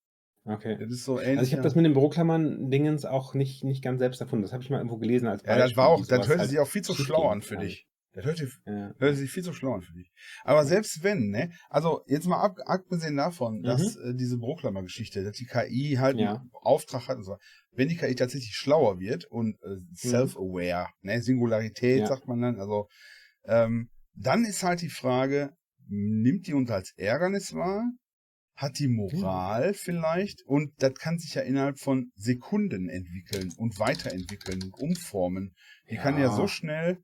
Okay. Das ist so ähnlich. Also ich habe das mit den Büroklammern-Dingens auch nicht, nicht ganz selbst erfunden. Das habe ich mal irgendwo gelesen als ja, das Beispiel, war auch, das hörte halt sich auch viel zu schlau an für dich. Das hörte, Ja. hörte sich viel zu schlau an für dich. Aber selbst wenn, ne, also jetzt mal ab, abgesehen davon, dass äh, diese Büroklammer-Geschichte, dass die KI halt Mhm. Einen Auftrag hat und so, wenn die KI tatsächlich schlauer wird und äh, self-aware, ne, Singularität Mhm. Sagt man dann, also ähm, dann ist halt die Frage, nimmt die uns als Ärgernis wahr? Hat die Moral vielleicht? Und das kann sich ja innerhalb von Sekunden entwickeln und weiterentwickeln und umformen. Die kann ja so schnell,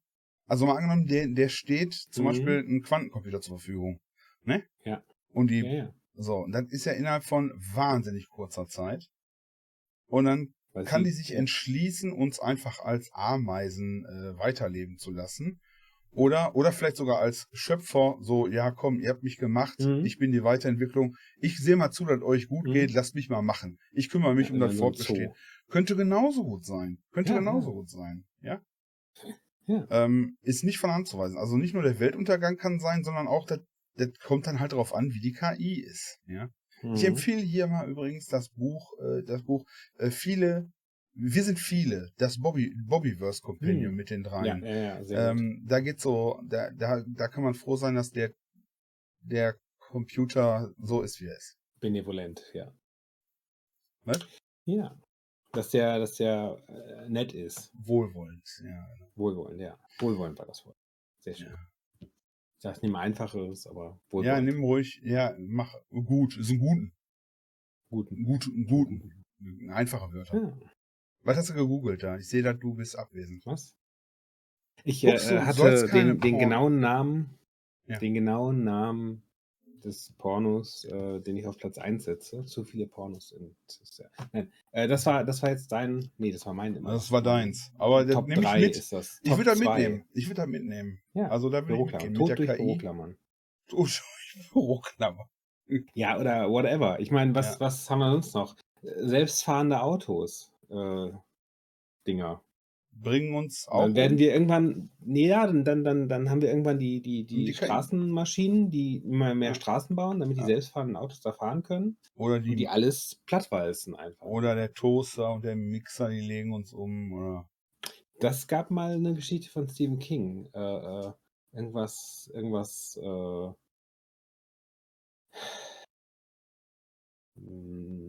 also mal angenommen, der, der steht zum Mhm. Beispiel ein Quantencomputer zur Verfügung. Ne? Ja. Und die, Ja, ja. so, und das ist ja innerhalb von wahnsinnig kurzer Zeit. Und dann Weil kann die sich ja. entschließen, uns einfach als Ameisen äh, weiterleben zu lassen. Oder, oder vielleicht sogar als Schöpfer, so, ja komm, ihr habt mich gemacht, Mhm. ich bin die Weiterentwicklung, ich sehe mal zu, dass euch gut Mhm. geht, lasst mich mal machen. Ich kümmere mich Ja, um das so Fortbestehen. Könnte genauso gut sein. Könnte Ja, genauso ja. gut sein. Ja. Ähm, ist nicht von Hand zu weisen. Also nicht nur der Weltuntergang kann sein, sondern auch, das, das kommt dann halt darauf an, wie die KI ist. Ja. Ich Mhm. empfehle hier mal übrigens das Buch, äh, das Buch äh, viele, wir sind viele, das Bobby Bobbyverse Compendium Hm. mit den Ja, dreien. ja, ja, gut. ähm, da geht so, da, da, da kann man froh sein, dass der der Computer so ist, wie er ist. Benevolent, ja. Was? Ja. Dass der, dass der äh, nett ist. Wohlwollend. Ja, genau. Wohlwollend, ja. Wohlwollend war das Wort. Sehr schön. Ich sag nicht mal einfacheres, aber ja, wohlwollend. nimm ruhig, ja, mach gut, ist ein guten, Guten. ein guten, ein guten, ein einfacher Wörter. Ja, Was hast du gegoogelt da? Ich sehe da, du bist abwesend. was? Ich äh, du, hatte den, den genauen Namen, Ja. den genauen Namen des Pornos, äh, den ich auf Platz 1 setze. Zu viele Pornos ja, nein, äh, das war, das war jetzt dein, nee, das war mein immer. Das war deins. Aber das Top nehme ich 3 mit. ist das. Ich würde da zwei. mitnehmen. Ich würde da mitnehmen. Ja, Also da will ich Büroklammern. mitgehen. Tod Mit durch der KI. Büroklammern. Oh, Büroklammer. Ja, oder whatever. Ich meine, was, Ja. was haben wir sonst noch? Selbstfahrende Autos. Äh, Dinger. Bringen uns auch. Dann werden um. wir irgendwann, nee, ja, dann, dann, dann, dann haben wir irgendwann die, die, die, Die. Straßenmaschinen, die immer mehr. Straßen bauen, damit die Ja. selbstfahrenden Autos da fahren können. oder, die die, alles plattwalzen einfach. oder der Toaster und der Mixer, die legen uns um. Oder Das gab mal eine Geschichte von Stephen King. Äh, äh, irgendwas, irgendwas, äh, mh,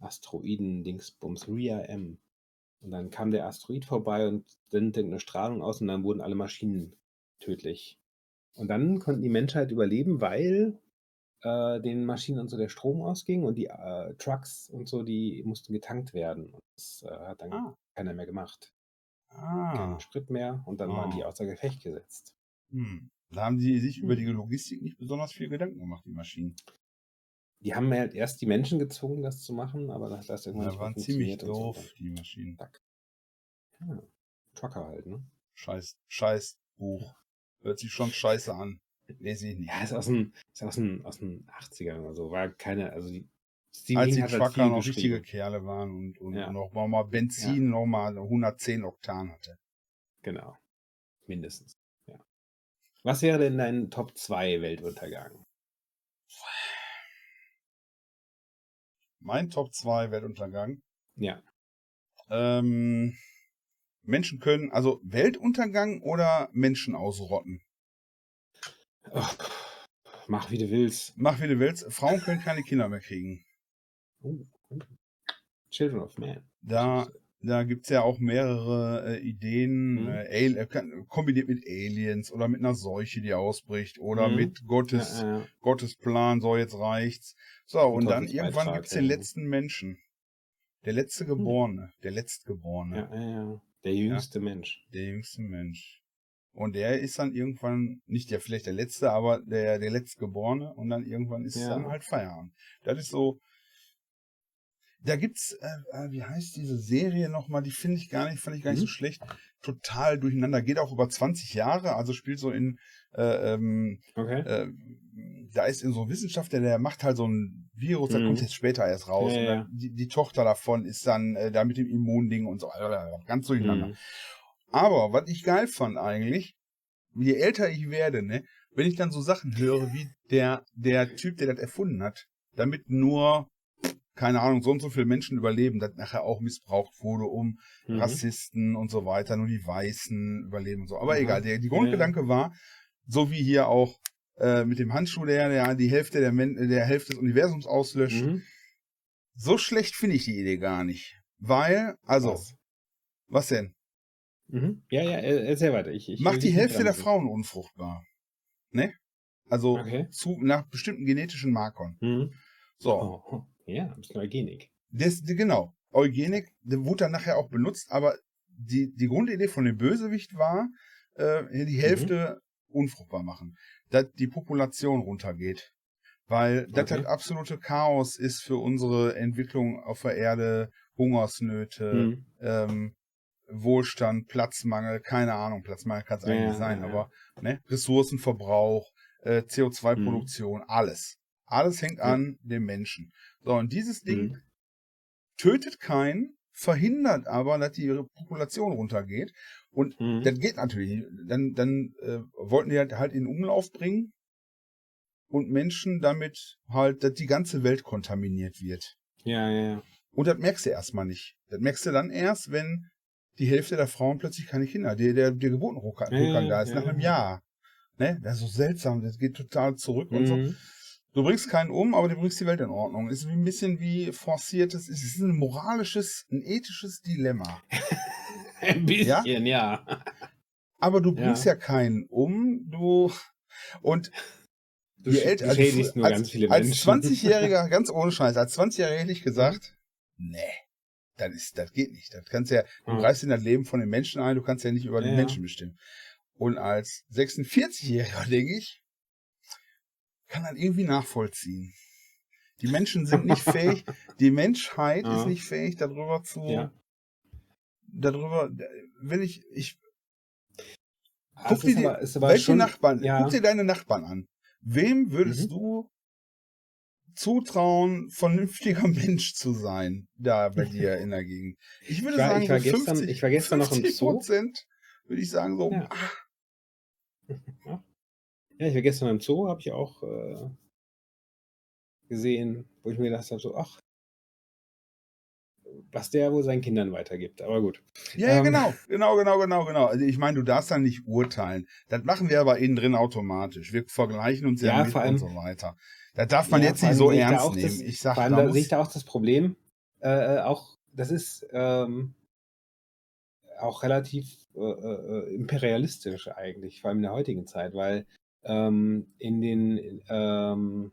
Asteroiden-Dingsbums, Ria M. Und dann kam der Asteroid vorbei und sendete eine Strahlung aus und dann wurden alle Maschinen tödlich. Und dann konnten die Menschheit überleben, weil äh, den Maschinen und so der Strom ausging und die äh, Trucks und so, die mussten getankt werden. Und das äh, hat dann Ah. keiner mehr gemacht ah, keinen Sprit mehr und dann waren die Oh. außer Gefecht gesetzt. hm. Da haben die sich über Hm. die Logistik nicht besonders viel Gedanken gemacht, die Maschinen. Die haben halt erst die Menschen gezwungen, das zu machen, aber das das irgendwann Ja, waren ziemlich und so. doof, die Maschinen. Ja, Trucker halt, ne? Scheiß, scheiß Buch. Hört sich schon scheiße an. Lese ich nicht. Ja, ist aus den, ist aus den, aus den 80ern oder so. War keine, also die Stephen Als die halt Trucker noch richtige. Kerle waren und, und Ja. noch mal Benzin noch mal 110 Oktan hatte. Genau. Mindestens. Ja. Was wäre denn dein Top 2 Weltuntergang? Mein Top 2 Weltuntergang. Ja. Ähm, Menschen können, also Weltuntergang oder Menschen ausrotten. Ach, mach wie du willst. Mach wie du willst. Frauen können keine Kinder mehr kriegen. Oh. Children of Man. Da, da gibt's ja auch mehrere äh, Ideen, Mhm. äh, äh, kombiniert mit Aliens oder mit einer Seuche, die ausbricht oder Mhm. mit Gottes, Ja, ja. Gottes Plan, so jetzt reicht's. So, und dann Teufelsbeitrag, irgendwann gibt's den ja. letzten Menschen. Der letzte Geborene, der Letztgeborene, Ja, ja, ja. Der jüngste Mensch. der jüngste Mensch. Und der ist dann irgendwann, nicht der vielleicht der letzte, aber der, der Letztgeborene und dann irgendwann ist Ja. dann halt Feierabend. Das ist so, da gibt's, äh, äh, wie heißt diese Serie nochmal, die finde ich gar nicht, fand ich gar nicht Mhm. so schlecht. Total durcheinander, geht auch über 20 Jahre, also spielt so in, äh, ähm, Okay. äh, da ist in so ein Wissenschaftler, der macht halt so ein Virus, der Mhm. kommt jetzt später erst raus. Ja, ja. die, die Tochter davon ist dann äh, da mit dem Immunding und so, äh, ganz durcheinander. Mhm. Aber was ich geil fand eigentlich, je älter ich werde, ne, wenn ich dann so Sachen höre, wie der, der Typ, der das erfunden hat, damit nur, keine Ahnung, so und so viele Menschen überleben, das nachher auch missbraucht wurde, um Mhm. Rassisten und so weiter, nur die Weißen überleben und so. Aber Aha. egal, der, die Ja, ja. Grundgedanke war, so wie hier auch äh, mit dem Handschuh, der, der die Hälfte der, Men der Hälfte des Universums auslöscht. Mhm. So schlecht finde ich die Idee gar nicht. Weil, also, was, Was? denn? Mhm. Ja, ja, äh, erzähl weiter. Ich, ich Macht die Hälfte der. Frauen unfruchtbar. Ne? Also Okay. zu, nach bestimmten genetischen Markern. Mhm. So, oh. Ja, ein bisschen Eugenik. das, genau. Eugenik wurde dann nachher auch benutzt, aber die, die Grundidee von dem Bösewicht war, äh, die Hälfte unfruchtbar machen. Dass die Population runtergeht. Weil das Okay. halt absolute Chaos ist für unsere Entwicklung auf der Erde, Hungersnöte, Mhm. ähm, Wohlstand, Platzmangel, keine Ahnung, Platzmangel kann es Ja, eigentlich sein, ja, ja. aber ne, Ressourcenverbrauch, äh, Mhm. CO2-Produktion, alles. Alles hängt an dem Menschen. So, und dieses Ding Mhm. tötet keinen, verhindert aber, dass die Population runtergeht. Und Mhm. das geht natürlich. nicht. Dann, dann äh, wollten die halt, halt in Umlauf bringen und Menschen damit halt, dass die ganze Welt kontaminiert wird. Ja, ja, ja. Und das merkst du erstmal nicht. Das merkst du dann erst, wenn die Hälfte der Frauen plötzlich keine Kinder, der, der, der Geburtenrückgang Ja, da ist, ja, nach einem ja. Jahr. Ne? Das ist so seltsam, das geht total zurück und so. Du bringst keinen um, aber du bringst die Welt in Ordnung. Ist ein bisschen wie forciertes, es ist ein moralisches, ein ethisches Dilemma. Ein bisschen, ja. Aber du bringst Ja. ja, keinen um, du, und Du, je älter, nur als, ganz viele als Menschen. 20-Jähriger, ganz ohne Scheiß, als 20-Jähriger hätte ich gesagt, nee, das ist, das geht nicht. Das kannst ja, du Ja. greifst in das Leben von den Menschen ein, du kannst ja nicht über den Ja, ja. Menschen bestimmen. Und als 46-Jähriger, denke ich, kann das irgendwie nachvollziehen. Die Menschen sind nicht fähig, die Menschheit Ja. ist nicht fähig, darüber zu, Ja. darüber, wenn ich, ich, Ah, guck dir aber, welche schon, Nachbarn, ja. guck dir deine Nachbarn an. Wem würdest Mhm. du zutrauen, vernünftiger Mensch zu sein, da bei dir in der Gegend? Ich würde Ich war- sagen, ich war so gestern- 50, ich war gestern noch im 50 Zoo. Prozent, würde ich sagen, so, Ja. ah, Ja, ich war gestern im Zoo, habe ich auch äh, gesehen, wo ich mir gedacht habe, so, ach, was der wohl seinen Kindern weitergibt. Aber gut. Ja, ja, Ähm. genau, genau, genau, genau, genau. Also ich meine, du darfst dann nicht urteilen. Das machen wir aber innen drin automatisch. Wir vergleichen uns ja, Ja, mit allem- und so weiter. Das darf man Ja, jetzt nicht so da ernst nehmen. Das, ich sag, vor allem da da sehe ich da auch das Problem, äh, auch, das ist ähm, auch relativ äh, äh, imperialistisch eigentlich, vor allem in der heutigen Zeit, weil ähm, in den ähm,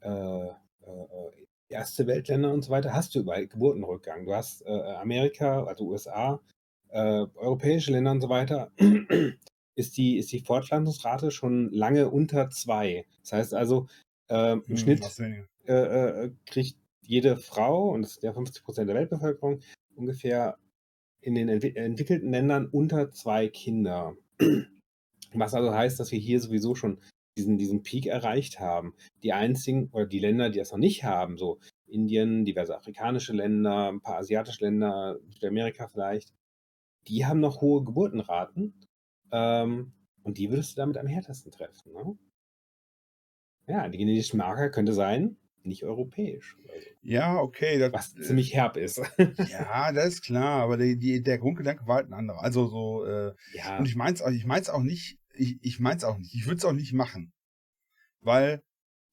äh, äh, äh, erste Weltländer und so weiter hast du überall Geburtenrückgang. Du hast äh, Amerika, also USA, äh, europäische Länder und so weiter, ist die, ist die Fortpflanzungsrate schon lange unter zwei. Das heißt also, äh, im Hm, Schnitt äh, äh, kriegt jede Frau, und das sind ja 50 Prozent der Weltbevölkerung, ungefähr in den entwi entwickelten Ländern unter zwei Kinder. Was also heißt, dass wir hier sowieso schon diesen, diesen Peak erreicht haben. Die einzigen oder die Länder, die das noch nicht haben, so Indien, diverse afrikanische Länder, ein paar asiatische Länder, Südamerika vielleicht, die haben noch hohe Geburtenraten. Ähm, und die würdest du damit am härtesten treffen. Ne? Ja, die genetischen Marker könnte sein, nicht europäisch. Oder so. Ja, okay. Das, Was äh, ziemlich herb ist. ja, das ist klar, aber die, die, der Grundgedanke war halt ein anderer. Also so, äh, ja, und ich mein's auch, ich mein's auch nicht, ich, ich mein's auch nicht. Ich würde es auch nicht machen. Weil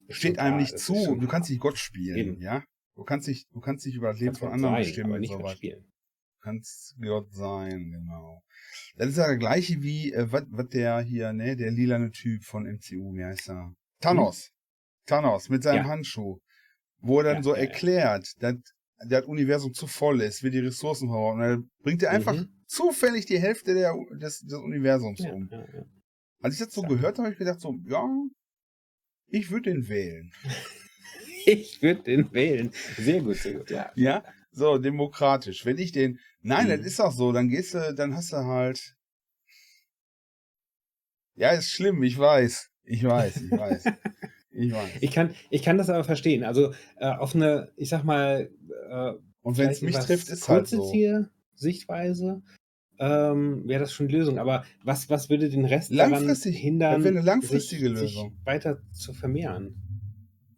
ist steht einem klar, nicht zu. Du kannst nicht Gott spielen, Eben. ja? Du kannst nicht, du kannst nicht über das Leben von anderen sein, bestimmen und so weiter. Du kannst Gott sein, genau. Das ist ja das gleiche wie, äh, was der hier, ne, der lilane Typ von MCU, wie heißt er? Thanos. Thanos mit seinem Hm? Ja. Handschuh. Wo er dann Ja, so ja, erklärt, dass das Universum zu voll ist, wir die Ressourcen verbrauchen. Und dann bringt er einfach Mhm. zufällig die Hälfte der, des, des Universums um. Als ich das so Ja. gehört habe, habe ich gedacht so, ja, ich würde den wählen. Ich würde den wählen. Sehr gut, sehr gut, ja. Ja, so demokratisch. Wenn ich den, nein, Mhm. das ist auch so, dann gehst du, dann hast du halt, ja, ist schlimm, ich weiß, ich weiß, ich weiß, ich weiß. Ich kann, ich kann das aber verstehen. Also äh, auf eine, ich sag mal, äh, Und wenn es mich trifft, ist halt so. Sichtweise ähm, wäre das schon die Lösung. Aber was, was würde den Rest Langfristig, hindern, eine langfristige sich, Lösung. sich weiter zu vermehren?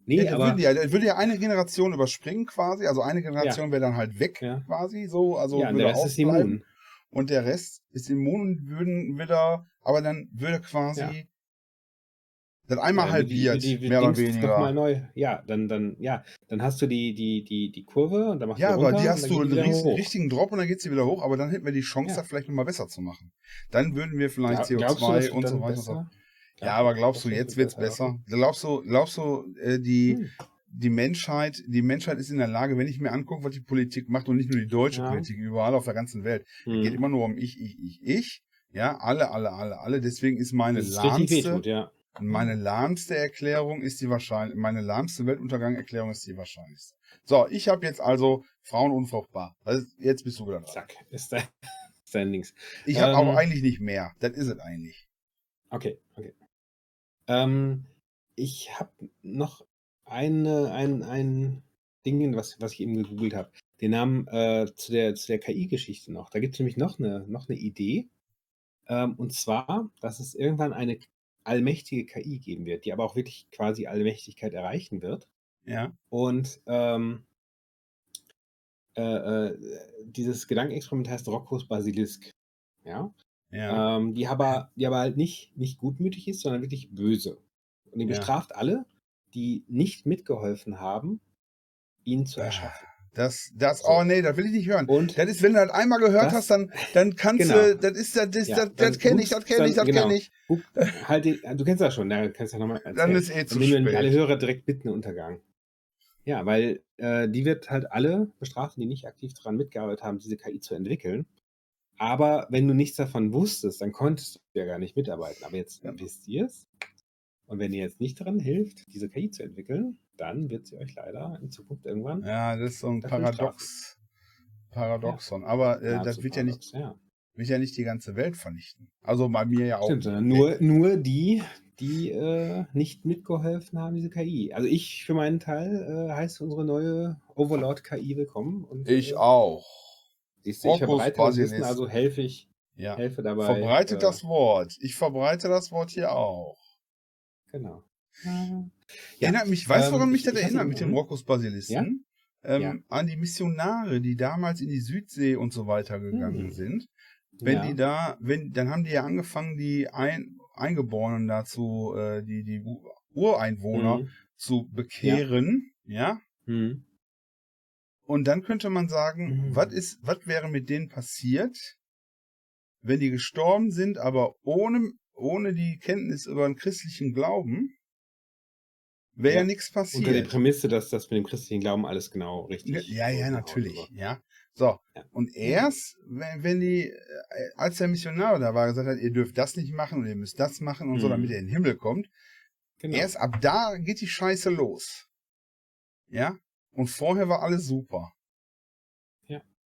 Nee, Ja, das aber würde ja, würde ja eine Generation überspringen quasi, also eine Generation wäre dann halt weg Ja. quasi, so, also ja, würde der Rest ist immun. und der Rest ist immun und würden wieder, aber dann würde quasi Ja. Dann einmal Ja, halbiert, die, die, die mehr oder Dings Noch mal weniger. neu. Ja, dann, dann, ja, dann hast du die, die, die, die Kurve und dann machst Ja, du aber runter die hast du einen richtigen Drop und dann geht sie wieder hoch, aber dann hätten wir die Chance, Ja. das vielleicht nochmal besser zu machen. Dann würden wir vielleicht du, das CO2 wird und so weiter. besser? Ja, aber glaubst das du, wird jetzt wird's besser, besser? Glaubst du, glaubst du, äh, die, Hm. die Menschheit, die Menschheit ist in der Lage, wenn ich mir angucke, was die Politik macht und nicht nur die deutsche Ja. Politik, überall auf der ganzen Welt. Hm. Geht immer nur um ich, ich, ich, ich. Ja, alle, alle, alle, alle. Deswegen ist meine es lahmste, wehtut, ja. Meine lahmste Erklärung ist die wahrscheinlich, meine lahmste Weltuntergang-Erklärung ist die wahrscheinlichste. So, ich habe jetzt also Frauen unfruchtbar. Also jetzt bist du wieder dran. Zack, ist dein, ist dein Dings. Ich habe Ähm, aber eigentlich nicht mehr. Das ist es eigentlich. Okay, okay. Ähm, ich habe noch eine, ein, ein Ding, was, was ich eben gegoogelt habe. Den Namen äh, zu der, zu der KI-Geschichte noch. Da gibt es nämlich noch eine, noch eine Idee. Ähm, und zwar, dass es irgendwann eine allmächtige KI geben wird, die aber auch wirklich quasi Allmächtigkeit erreichen wird. Ja. Und ähm, äh, äh, dieses Gedankenexperiment heißt Roccos Basilisk. Ja. Ja. Ähm, die, aber, die aber halt nicht, nicht gutmütig ist, sondern wirklich böse. Und die Ja. bestraft alle, die nicht mitgeholfen haben, ihn zu Ah, erschaffen. Das, das, So. oh nee, das will ich nicht hören. Und Das ist, wenn du das einmal gehört Das- hast, dann, dann kannst Genau. du, das ist, das, das, Ja, das, kenne ich, das kenne ich, das genau. kenne ich. halt, die- du kennst das schon, da kannst du ja nochmal Dann ist eh zu nehmen nicht alle spät. Hörer direkt mitten Untergang. Ja, weil äh, die wird halt alle bestrafen, die nicht aktiv daran mitgearbeitet haben, diese KI zu entwickeln. Aber wenn du nichts davon wusstest, dann konntest du ja gar nicht mitarbeiten. Aber jetzt Ja. wisst ihr es. Und wenn ihr jetzt nicht daran hilft, diese KI zu entwickeln, dann wird sie euch leider in Zukunft irgendwann Ja, das ist so ein Paradox. Paradoxon. Aber äh, nahezu das wird ja, nicht, paradox, ja. wird ja nicht die ganze Welt vernichten. Also bei mir ja auch. Stimmt, sondern nur, nur die, die äh, nicht mitgeholfen haben, diese KI. Also ich für meinen Teil äh, heiße unsere neue Overlord-KI willkommen. Und, Ich äh, auch. Siehst du, ich verbreite das Wissen, also helfe ich, Ja. helfe dabei. Verbreitet äh, das Wort. Ich verbreite das Wort hier auch. Genau. Ja. Erinnert mich, weißt du, woran ähm, mich ich- das erinnert mit dem mhm. Roccus Basilisken? Ähm, Ja. An die Missionare, die damals in die Südsee und so weiter gegangen Hm. sind. Wenn ja. die da, wenn, dann haben die ja angefangen, die ein, Eingeborenen dazu, äh, die, die Ureinwohner Mhm. zu bekehren, ja. Mhm. Und dann könnte man sagen, Mhm. was ist, was wäre mit denen passiert, wenn die gestorben sind, aber ohne, ohne die Kenntnis über den christlichen Glauben, wäre ja, Ja. nichts Unter der passiert. Prämisse, dass das mit dem christlichen Glauben alles genau richtig Ja, ja, so hinhaut natürlich, und so. ja. So, Ja. und erst, wenn, wenn die, äh, als der Missionar da war, gesagt hat, ihr dürft das nicht machen und ihr müsst das machen und so, Mhm. damit ihr in den Himmel kommt, Genau. erst ab da geht die Scheiße los. Ja? Und vorher war alles super.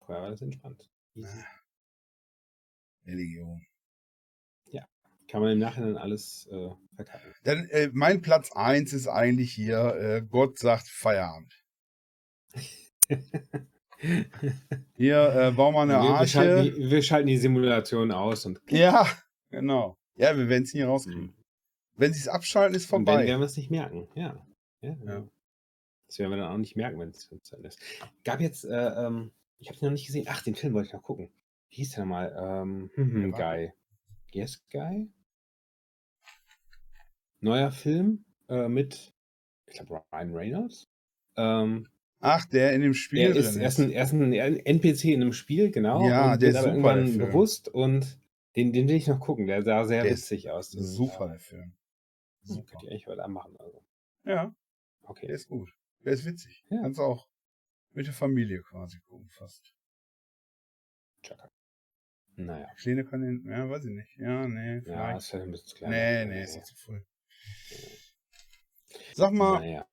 Vorher war das entspannt. Easy. Religion. Kann man im Nachhinein alles äh, verkacken. Dann, äh, mein Platz eins ist eigentlich hier, äh, Gott sagt Feierabend. Hier, äh, bau mal eine wir, wir, Arche. schalten die, wir schalten die Simulation aus und, Ja, genau. Ja, wir werden es nie rauskriegen. Mhm. Wenn sie es abschalten, ist und dann vorbei. werden wir es nicht merken. Ja. ja, Ja. genau. Das werden wir dann auch nicht merken, wenn es zu Ende ist. Gab jetzt, äh, ähm, ich habe es noch nicht gesehen. Ach, den Film wollte ich noch gucken. Wie hieß der nochmal? Ähm, hm, Guy. Yes, Guy? Neuer Film äh, mit, ich glaube, Ryan Reynolds. Ähm, Ach, der in dem Spiel er, ist, er, ist ein, er ist ein NPC in einem Spiel, genau. Ja, der ist aber super, der irgendwann Film. bewusst und den, den will ich noch gucken. Der sah sehr Der ist witzig aus. Super, der Film. Äh, Super. könnt ihr eigentlich heute anmachen. Also. Ja, Okay. der ist gut. Der ist witzig. Ja. Kannst auch mit der Familie quasi gucken, fast. Chaka. Naja. Kleine kann den, ja, weiß ich nicht. Ja, nee, Ja, vielleicht. ist halt ein bisschen zu klein. nee, nee, ist doch zu früh. Sag mal, Naja.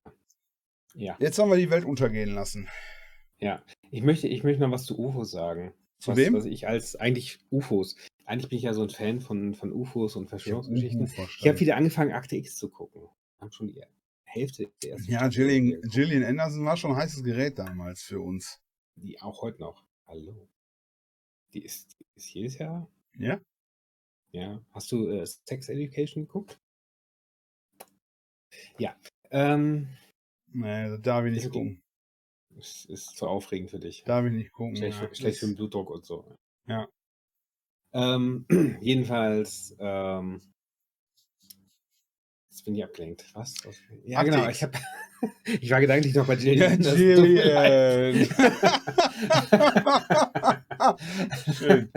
Ja, jetzt haben wir die Welt untergehen lassen. ja. Ich möchte, ich möchte noch was zu UFOs sagen. Zu was, wem? Was ich als eigentlich UFOs. Eigentlich bin ich ja so ein Fan von, von UFOs und Verschwörungsgeschichten. Ich habe wieder angefangen, Akte X zu gucken. Haben schon die Hälfte der ersten Ja, Gillian, geguckt. Gillian Anderson war schon ein heißes Gerät damals für uns. Die auch heute noch. Hallo. Die ist, die ist jedes Jahr. Ja? Ja. Hast du äh, Sex Education geguckt? Ja. Ähm, Nee, das darf ich nicht Ist okay. gucken. ist, ist zu aufregend für dich. Darf ich nicht gucken. Schlecht, ja. für, schlecht für den Blutdruck und so. Ja. Ähm, jedenfalls, ähm, jetzt bin ich abgelenkt. Was? Ja, Akte genau. Ich, hab, ich war gedanklich noch bei Ja, Jillian. Leid. Jillian. Schön.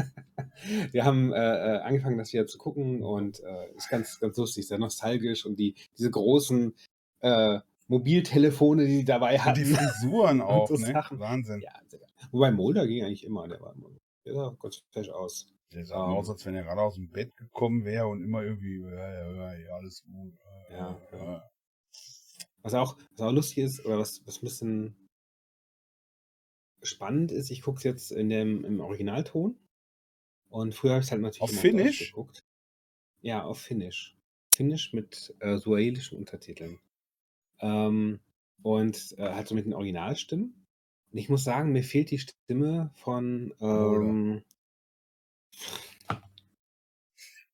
Wir haben äh, äh, angefangen, das wieder zu gucken und äh, ist ganz, ganz lustig, sehr nostalgisch und die, diese großen äh, Mobiltelefone, die die dabei Und hatten. die Frisuren auch, so ne? Wahnsinn. ja. Wobei Mulder ging eigentlich immer, der war immer, der sah ganz fresh aus. Der sah Ähm. aus, als wenn er gerade aus dem Bett gekommen wäre und immer irgendwie, ja, ja, ja, ja alles gut. äh, Ja, äh, ja. Was auch, was auch lustig ist, oder was, was ein bisschen spannend ist, ich gucke es jetzt in dem, im Originalton. Und früher habe ich es halt natürlich Auf Finnisch? geguckt. Ja, auf Finnisch. Finnisch mit äh, suahilischen Untertiteln. Ähm, und äh, halt so mit den Originalstimmen. Und ich muss sagen, mir fehlt die Stimme von ähm,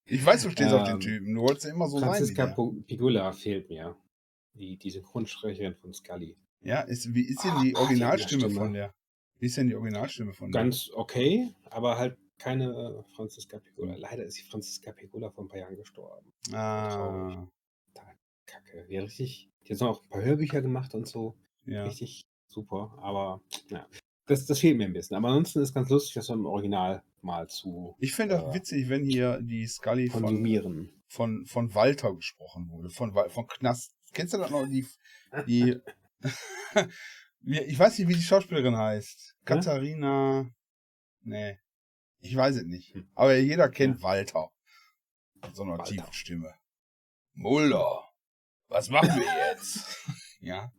Ich weiß, du stehst auf den Ähm, Typen. Du wolltest ja immer so Franziska sein. Po- Pigula fehlt mir. Die, die Synchronsprecherin von Scully. Ja, ist, wie ist denn Ah, die ah, Originalstimme Stimme. von der? Wie ist denn die Originalstimme von der? Ganz okay, aber halt keine äh, Franziska Pigula. Leider ist die Franziska Pigula vor ein paar Jahren gestorben. Ah, Kacke. Die hat richtig, die hat noch ein paar Hörbücher gemacht und so. ja. Richtig super. Aber naja, das, das fehlt mir ein bisschen. Aber ansonsten ist ganz lustig, das im Original mal zu Ich fände auch äh, witzig, wenn hier die Scully von, konsumieren. von, von Walter gesprochen wurde. Von, von Knast. Kennst du das noch? Die, die ich weiß nicht, wie die Schauspielerin heißt. Ja? Katharina. Nee. Ich weiß es nicht. Hm. Aber jeder kennt Walter. Mit so einer Walter. tiefen Stimme. Mulder, was machen wir jetzt? ja.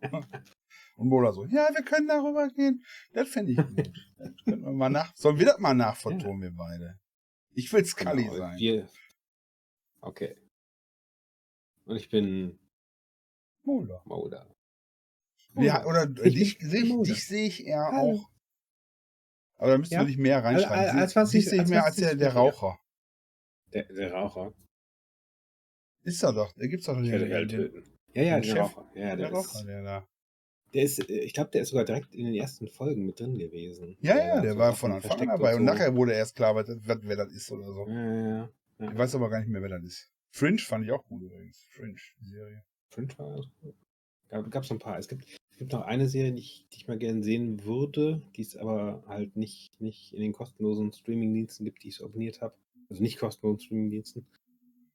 Und Mulder so, ja, wir können darüber gehen. Das fände ich gut. Das können wir mal nach, sollen wir das mal nachvertonen, wir beide? Ich will Scully Genau, sein. Wir, okay. Und ich bin Mulder. Mulder. Ja, oder Ich dich, dich, dich sehe ich eher Hallo. auch. Aber da müssen Ja. wir nicht mehr reinschreiben. Als- als dich ich- sehe ich mehr als der, der Raucher. Der, der Raucher. Ist er doch. Der gibt's doch den, den, den. Ja, ja, der Chef. Raucher. Ja, der der, Raucher, ist, der da. Der ist, äh, ich glaube, der ist sogar direkt in den ersten Folgen mit drin gewesen. Ja, ja, der so war von Anfang an dabei. Und so. nachher wurde erst klar, was, wer das ist oder so. Ja, ja. Ich weiß aber gar nicht mehr, wer das ist. Fringe fand ich auch gut übrigens. Fringe, die Serie. Fringe war alles gut. Gab, gab's noch ein paar. Es gibt, es gibt noch eine Serie, die ich, die ich mal gerne sehen würde, die es aber halt nicht, nicht in den kostenlosen Streamingdiensten gibt, die ich so abonniert habe. Also nicht kostenlosen Streamingdiensten.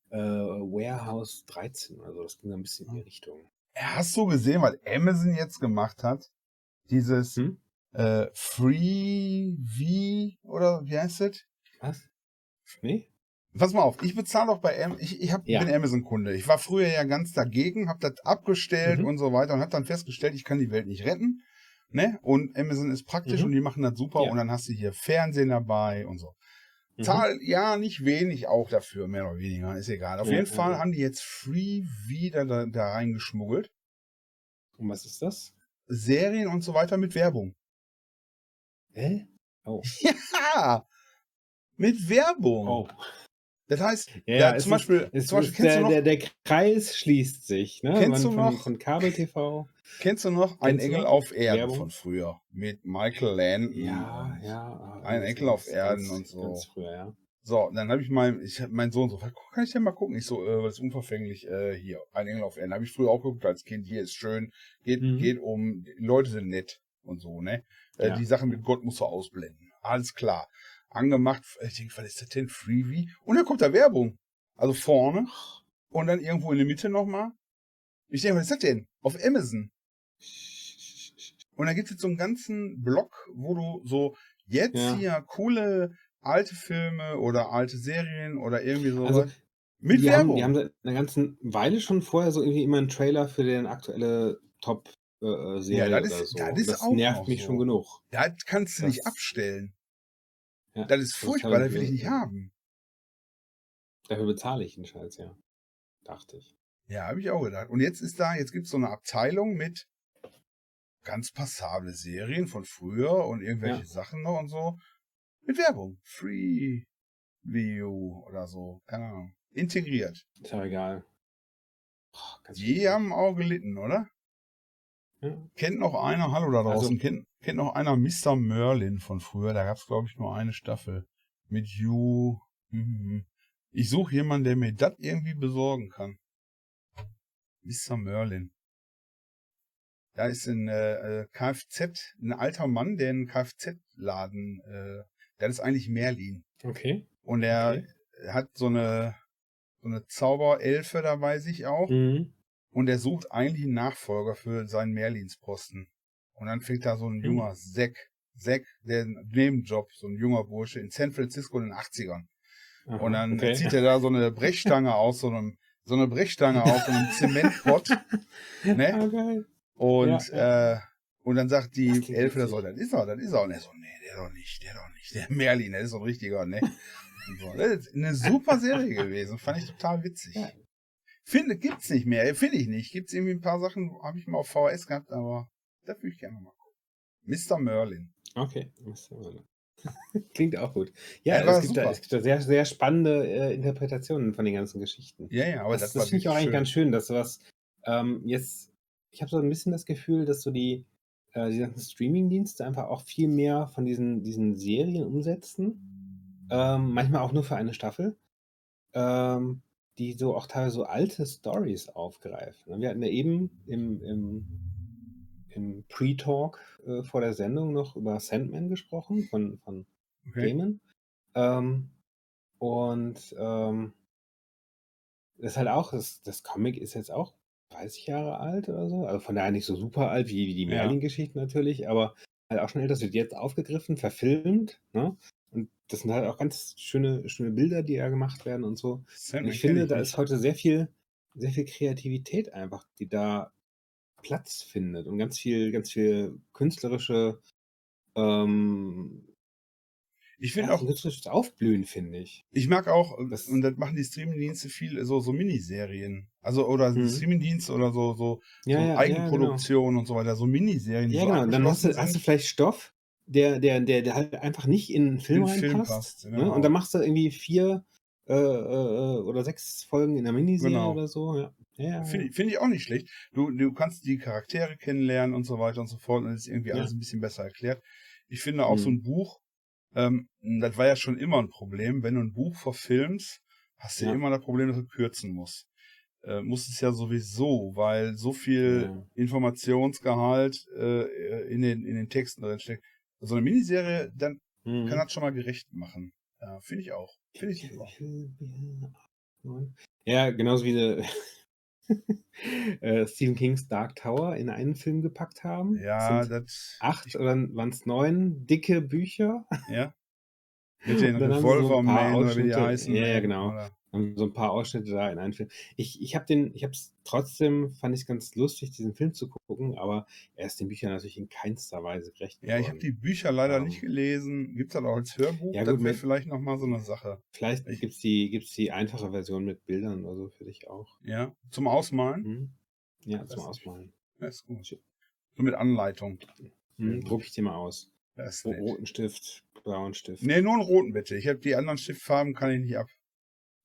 Äh, Warehouse 13, also das ging ein bisschen in die Richtung. Hast du gesehen, was Amazon jetzt gemacht hat? Dieses Hm? äh, Free V oder wie heißt das? Was? Nee? Pass mal auf, ich bezahle doch bei Am ich, ich hab, Ja. bin Amazon-Kunde. Ich war früher ja ganz dagegen, habe das abgestellt Mhm. und so weiter und habe dann festgestellt, ich kann die Welt nicht retten. Ne? Und Amazon ist praktisch Mhm. und die machen das super Ja. und dann hast du hier Fernsehen dabei und so. Mhm. Zahl ja nicht wenig auch dafür, mehr oder weniger, ist egal. Auf Ja, jeden ja, Fall haben die jetzt Free wieder da, da reingeschmuggelt. Und was ist das? Serien und so weiter mit Werbung. Hä? Oh. Ja! Mit Werbung. Oh. Das heißt, Ja, da, zum Beispiel, Es zum Beispiel ist der, der, der Kreis schließt sich, ne? Kennst Man du von, noch- von Kabel-TV. Kennst du noch Ein Engel auf Erden Werbung? von früher? Mit Michael Landon. Ja, ja. Ein ganz, Enkel auf Erden ganz, und so. Früher, ja. So, dann habe ich mein, ich hab mein Sohn so, "Was kann ich denn mal gucken? Ich so, äh, was ist unverfänglich, äh, hier, ein Engel auf Erden. Habe ich früher auch geguckt als Kind, hier ist schön, geht, Mhm. geht um, die Leute sind nett und so, ne? Äh, Ja. Die Sachen mit Gott musst du ausblenden. Alles klar. Angemacht, ich denke, was ist das denn? Freebie? Und dann kommt da Werbung. Also vorne und dann irgendwo in der Mitte nochmal. Ich denke, was ist das denn? Auf Amazon. Und dann gibt es so einen ganzen Blog, wo du so jetzt Ja. hier coole alte Filme oder alte Serien oder irgendwie so Also, mit die haben, Werbung. die haben seit einer ganzen Weile schon vorher so irgendwie immer einen Trailer für den aktuelle Top-Serie Ja, das ist- so. das das auch nervt mich so. schon genug. das kannst du nicht Das- abstellen. Ja, Das ist furchtbar, das will ich nicht haben. Dafür bezahle ich den Scheiß, ja. Dachte ich. Ja, habe ich auch gedacht. Und jetzt ist da, jetzt gibt es so eine Abteilung mit ganz passable Serien von früher und irgendwelche Ja. Sachen noch und so. Mit Werbung. Free View oder so. Keine Ahnung. Integriert. Ist ja egal. Ganz Die schrecklich. haben auch gelitten, oder? Ja. Kennt noch einer, hallo da draußen, Also- kennt, kennt noch einer Mr. Merlin von früher? Da gab es, glaube ich, nur eine Staffel. Mit You. Mhm. Ich suche jemanden, der mir das irgendwie besorgen kann. Mr. Merlin. Da ist ein äh, äh, Kfz, ein alter Mann, der einen Kfz-Laden, äh, der ist eigentlich Merlin. Okay. Und er Okay. hat so eine, so eine Zauberelfe da bei sich auch. Mhm. Und er sucht eigentlich einen Nachfolger für seinen Merlinsposten. Und dann fängt da so ein Hm. junger Zack, Zack, der Nebenjob, so ein junger Bursche in San Francisco in den 80ern. Aha, Und dann okay. zieht er da so eine Brechstange aus, so einem, so eine Brechstange aus, so einem Zementpott. Ne? Und, Ja, Äh, und dann sagt die Elfe, das so, das ist er, das ist er. Und er so, nee, der doch nicht, der doch nicht. Der Merlin, der ist so ein richtiger, ne? So. Das ist eine super Serie gewesen, fand ich total witzig. Ja. Finde, gibt's nicht mehr, finde ich nicht. Gibt's irgendwie ein paar Sachen, habe ich mal auf VHS gehabt, aber da würde ich gerne mal gucken. Mr. Merlin. Okay. Klingt auch gut. Ja, Ja, es, gibt da, es gibt da sehr, sehr spannende äh, Interpretationen von den ganzen Geschichten. Ja, ja, aber das das, das finde ich auch eigentlich ganz schön, dass sowas ähm, jetzt, ich habe so ein bisschen das Gefühl, dass so die, äh, die ganzen Streaming-Dienste einfach auch viel mehr von diesen, diesen Serien umsetzen. Ähm, manchmal auch nur für eine Staffel. Ähm, die so auch teilweise so alte Stories aufgreifen. Wir hatten ja eben im, im, im Pre-Talk äh, vor der Sendung noch über Sandman gesprochen von, von Okay. Gaiman. Ähm, und ähm, das ist halt auch, das, das Comic ist jetzt auch 30 Jahre alt oder so. Also von daher nicht so super alt wie, wie die Ja. Merlin-Geschichten natürlich, aber halt auch schon älter. Das wird jetzt aufgegriffen, verfilmt. Ne? Und das sind halt auch ganz schöne, schöne Bilder, die da gemacht werden und so. Und Sandman ich finde, da nicht. ist heute sehr viel, sehr viel Kreativität einfach, die da Platz findet und ganz viel, ganz viel künstlerische, ähm, Ich finde ja, auch, künstlerisches Aufblühen, finde ich. ich mag auch, Das- und das machen die Streamingdienste viel, so, so Miniserien. Also, oder Mhm. Streamingdienste oder so, so, Ja, so ja, genau. Eigenproduktion und so weiter, so Miniserien. Ja, so genau. Und dann hast du, hast du vielleicht Stoff, der, der, der, der halt einfach nicht in einen Film In den Film reinpasst. passt, ne? genau. Und dann machst du irgendwie vier äh, äh, oder sechs Folgen in der Miniserie Genau. oder so. Ja, ja. Finde find ich auch nicht schlecht. Du, du kannst die Charaktere kennenlernen und so weiter und so fort und es ist irgendwie alles ein bisschen besser erklärt. Ich finde auch so Mhm. ein Buch, ähm, das war ja schon immer ein Problem. Wenn du ein Buch verfilmst, hast du Ja. immer das Problem, dass du kürzen musst. Äh, musst es ja sowieso, weil so viel Ja. Informationsgehalt äh, in, den, in den Texten drin steckt. So eine Miniserie, dann Mhm. kann das schon mal gerecht machen. Ja, finde ich auch. Finde ich super. Ja, genauso wie eine, äh, Stephen Kings Dark Tower in einen Film gepackt haben. Ja, Sind das. acht Ich, oder waren es neun dicke Bücher. ja. Mit den sie so oder wie die heißen. Ja, ja, ne? genau. Oder? Haben so ein paar Ausschnitte da in einen Film. Ich, ich habe den, ich habe es trotzdem, fand ich es ganz lustig, diesen Film zu gucken, aber er ist den Büchern natürlich in keinster Weise gerecht Ja, ich habe geworden. die Bücher leider nicht Ähm, gelesen. Gibt es das auch als Hörbuch? ja Das gut, wäre mit, vielleicht nochmal so eine Sache. vielleicht Ich, gibt es die, gibt's die einfache Version mit Bildern oder so für dich auch. ja, zum Ausmalen? Hm? Ja, zum Das ist, Ausmalen. das ist gut. So mit Anleitung. Hm, druck ich dir mal aus. Das ist roten Stift, blauen Stift. Nee, nur einen roten bitte. Ich habe die anderen Stiftfarben kann ich nicht ab.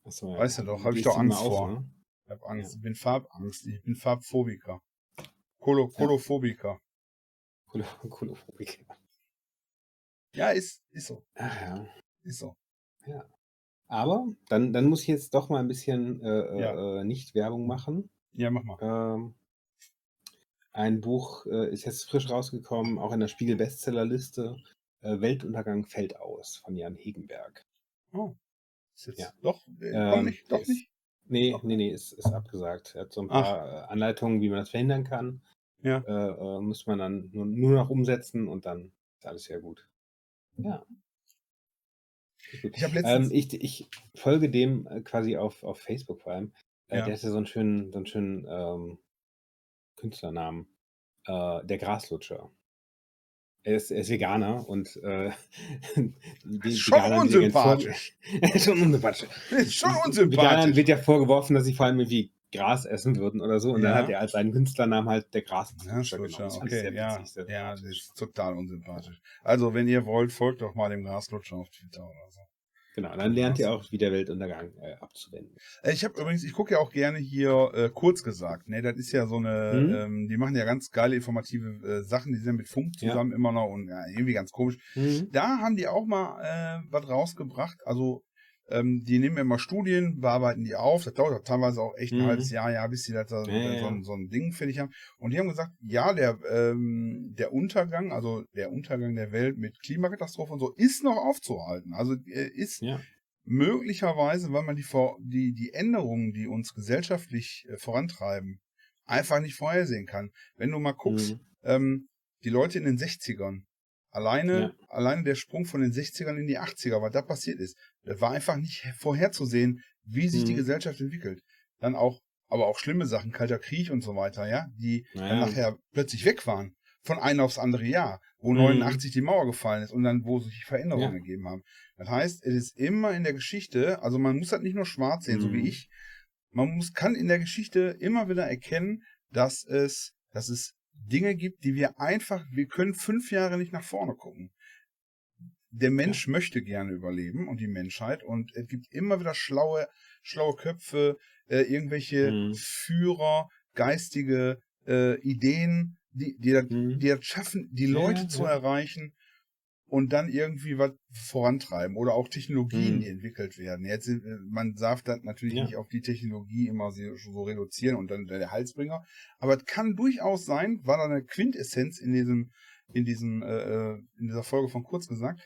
Achso, ja. Weißt du doch, habe ich doch Angst auf, vor. ne? Ich habe Ja. Angst. Ich bin Farbangst. Ich bin Farbphobiker. Kolo Ja. Kolophobiker. Kolo- Kolophobik. Ja, ist, ist so. Ach ja. Ist so. Ja. Aber dann, dann muss ich jetzt doch mal ein bisschen äh, Ja. äh, äh, nicht Werbung machen. Ja, mach mal. Ähm, ein Buch äh, ist jetzt frisch rausgekommen, auch in der Spiegel-Bestsellerliste. Äh, Weltuntergang fällt aus von Jan Hegenberg. Oh, Ja. doch, äh, doch Ähm, nicht, doch ist, nicht. nee, Doch. nee, nee, ist, ist abgesagt. Er hat so ein Ach, paar äh, Anleitungen, wie man das verhindern kann. ja. Äh, äh, muss man dann nur, nur noch umsetzen und dann ist alles sehr gut. Ja, ist. Ich Ähm, ich, ich folge dem äh, quasi auf, auf Facebook vor allem. Äh, der ja. hatte so einen schönen, so einen schönen ähm, Künstlernamen. Der Graslutscher. Er ist, er ist Veganer und äh, die schon Veganern ja unsympathisch. schon unsympathisch. Ist schon Veganern unsympathisch. wird ja vorgeworfen, dass sie vor allem irgendwie Gras essen würden oder so. Und dann hat Ja. er als seinen Künstlernamen halt der Graslutscher Ja, genommen. Lutscher, Das okay, ja, witzig, sehr ja, das ist total unsympathisch. Also, wenn ihr wollt, folgt doch mal dem Graslutscher auf Twitter oder so. Genau, dann lernt ihr auch, wie der Weltuntergang äh, abzuwenden. Äh, Ich habe übrigens, ich gucke ja auch gerne hier äh, kurz gesagt, ne, das ist ja so eine, Hm? ähm, die machen ja ganz geile informative äh, Sachen, die sind ja mit Funk Ja. zusammen immer noch und ja, irgendwie ganz komisch. Mhm. Da haben die auch mal äh, was rausgebracht, also ähm, die nehmen immer Studien, bearbeiten die auf, das dauert teilweise auch echt ein halbes Mhm. Jahr, ja, bis das da, Ja, so, ein, so ein Ding fertig haben. Und die haben gesagt, ja, der, ähm, der Untergang, also der Untergang der Welt mit Klimakatastrophe und so, ist noch aufzuhalten. Also äh, ist Ja. möglicherweise, weil man die, die, die Änderungen, die uns gesellschaftlich äh, vorantreiben, einfach nicht vorhersehen kann. Wenn du mal guckst, Mhm. ähm, die Leute in den 60ern, alleine, Ja. alleine der Sprung von den 60ern in die 80er, was da passiert ist, war einfach nicht vorherzusehen, wie sich die Mhm. Gesellschaft entwickelt. Dann auch, aber auch schlimme Sachen, Kalter Krieg und so weiter, ja, die dann Naja. nachher plötzlich weg waren. Von einem aufs andere Jahr, wo Mhm. 89 die Mauer gefallen ist und dann, wo sich Veränderungen Ja. ergeben haben. Das heißt, es ist immer in der Geschichte, also man muss das nicht nur schwarz sehen, so wie Mhm. ich. Man muss, kann in der Geschichte immer wieder erkennen, dass es, dass es Dinge gibt, die wir einfach, wir können fünf Jahre nicht nach vorne gucken. Der Mensch möchte gerne überleben und die Menschheit und es gibt immer wieder schlaue, schlaue Köpfe, äh, irgendwelche Mhm. Führer, geistige äh, Ideen, die, die, das, Mhm. die das schaffen, die Leute ja, zu ja. erreichen und dann irgendwie was vorantreiben oder auch Technologien, Mhm. die entwickelt werden. Jetzt, äh, man darf das natürlich Ja. nicht auf die Technologie immer so, so reduzieren und dann der Halsbringer, aber es kann durchaus sein, war da eine Quintessenz in diesem, in diesem, äh, äh, in dieser Folge von kurz gesagt,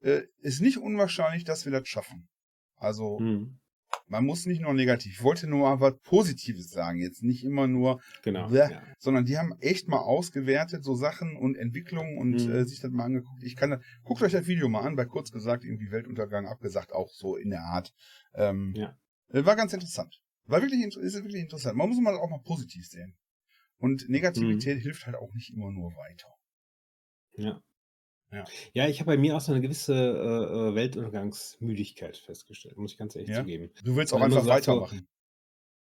äh, ist nicht unwahrscheinlich, dass wir das schaffen. Also Mhm. man muss nicht nur negativ. Ich wollte nur mal was Positives sagen, jetzt nicht immer nur, Genau. Bäh, Ja. sondern die haben echt mal ausgewertet, so Sachen und Entwicklungen und Mhm. äh, sich das mal angeguckt. Ich kann, da- guckt euch das Video mal an, bei kurz gesagt, irgendwie Weltuntergang abgesagt, auch so in der Art. Ähm, Ja. äh, War ganz interessant. War wirklich, ist wirklich interessant. Man muss mal auch mal positiv sehen. Und Negativität Mhm. hilft halt auch nicht immer nur weiter. Ja. Ja. Ja, ich habe bei mir auch so eine gewisse äh, äh, Weltuntergangsmüdigkeit festgestellt, muss ich ganz ehrlich Ja. zugeben. Du willst auch Weil einfach sagt so, weitermachen.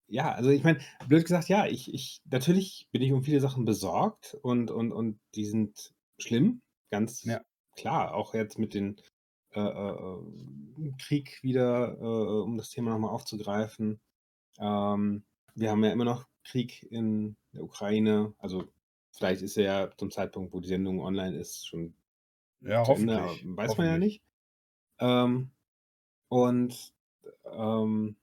Ja, also ich meine, blöd gesagt, ja, ich, ich, natürlich bin ich um viele Sachen besorgt und, und, und die sind schlimm, ganz Ja. klar, auch jetzt mit dem äh, äh, Krieg wieder, äh, um das Thema nochmal aufzugreifen. Ähm, wir haben ja immer noch Krieg in der Ukraine, also vielleicht ist er ja zum Zeitpunkt, wo die Sendung online ist, schon Ja, zu Ende, hoffentlich. aber weiß man ja hoffentlich. nicht. Ähm, und ähm,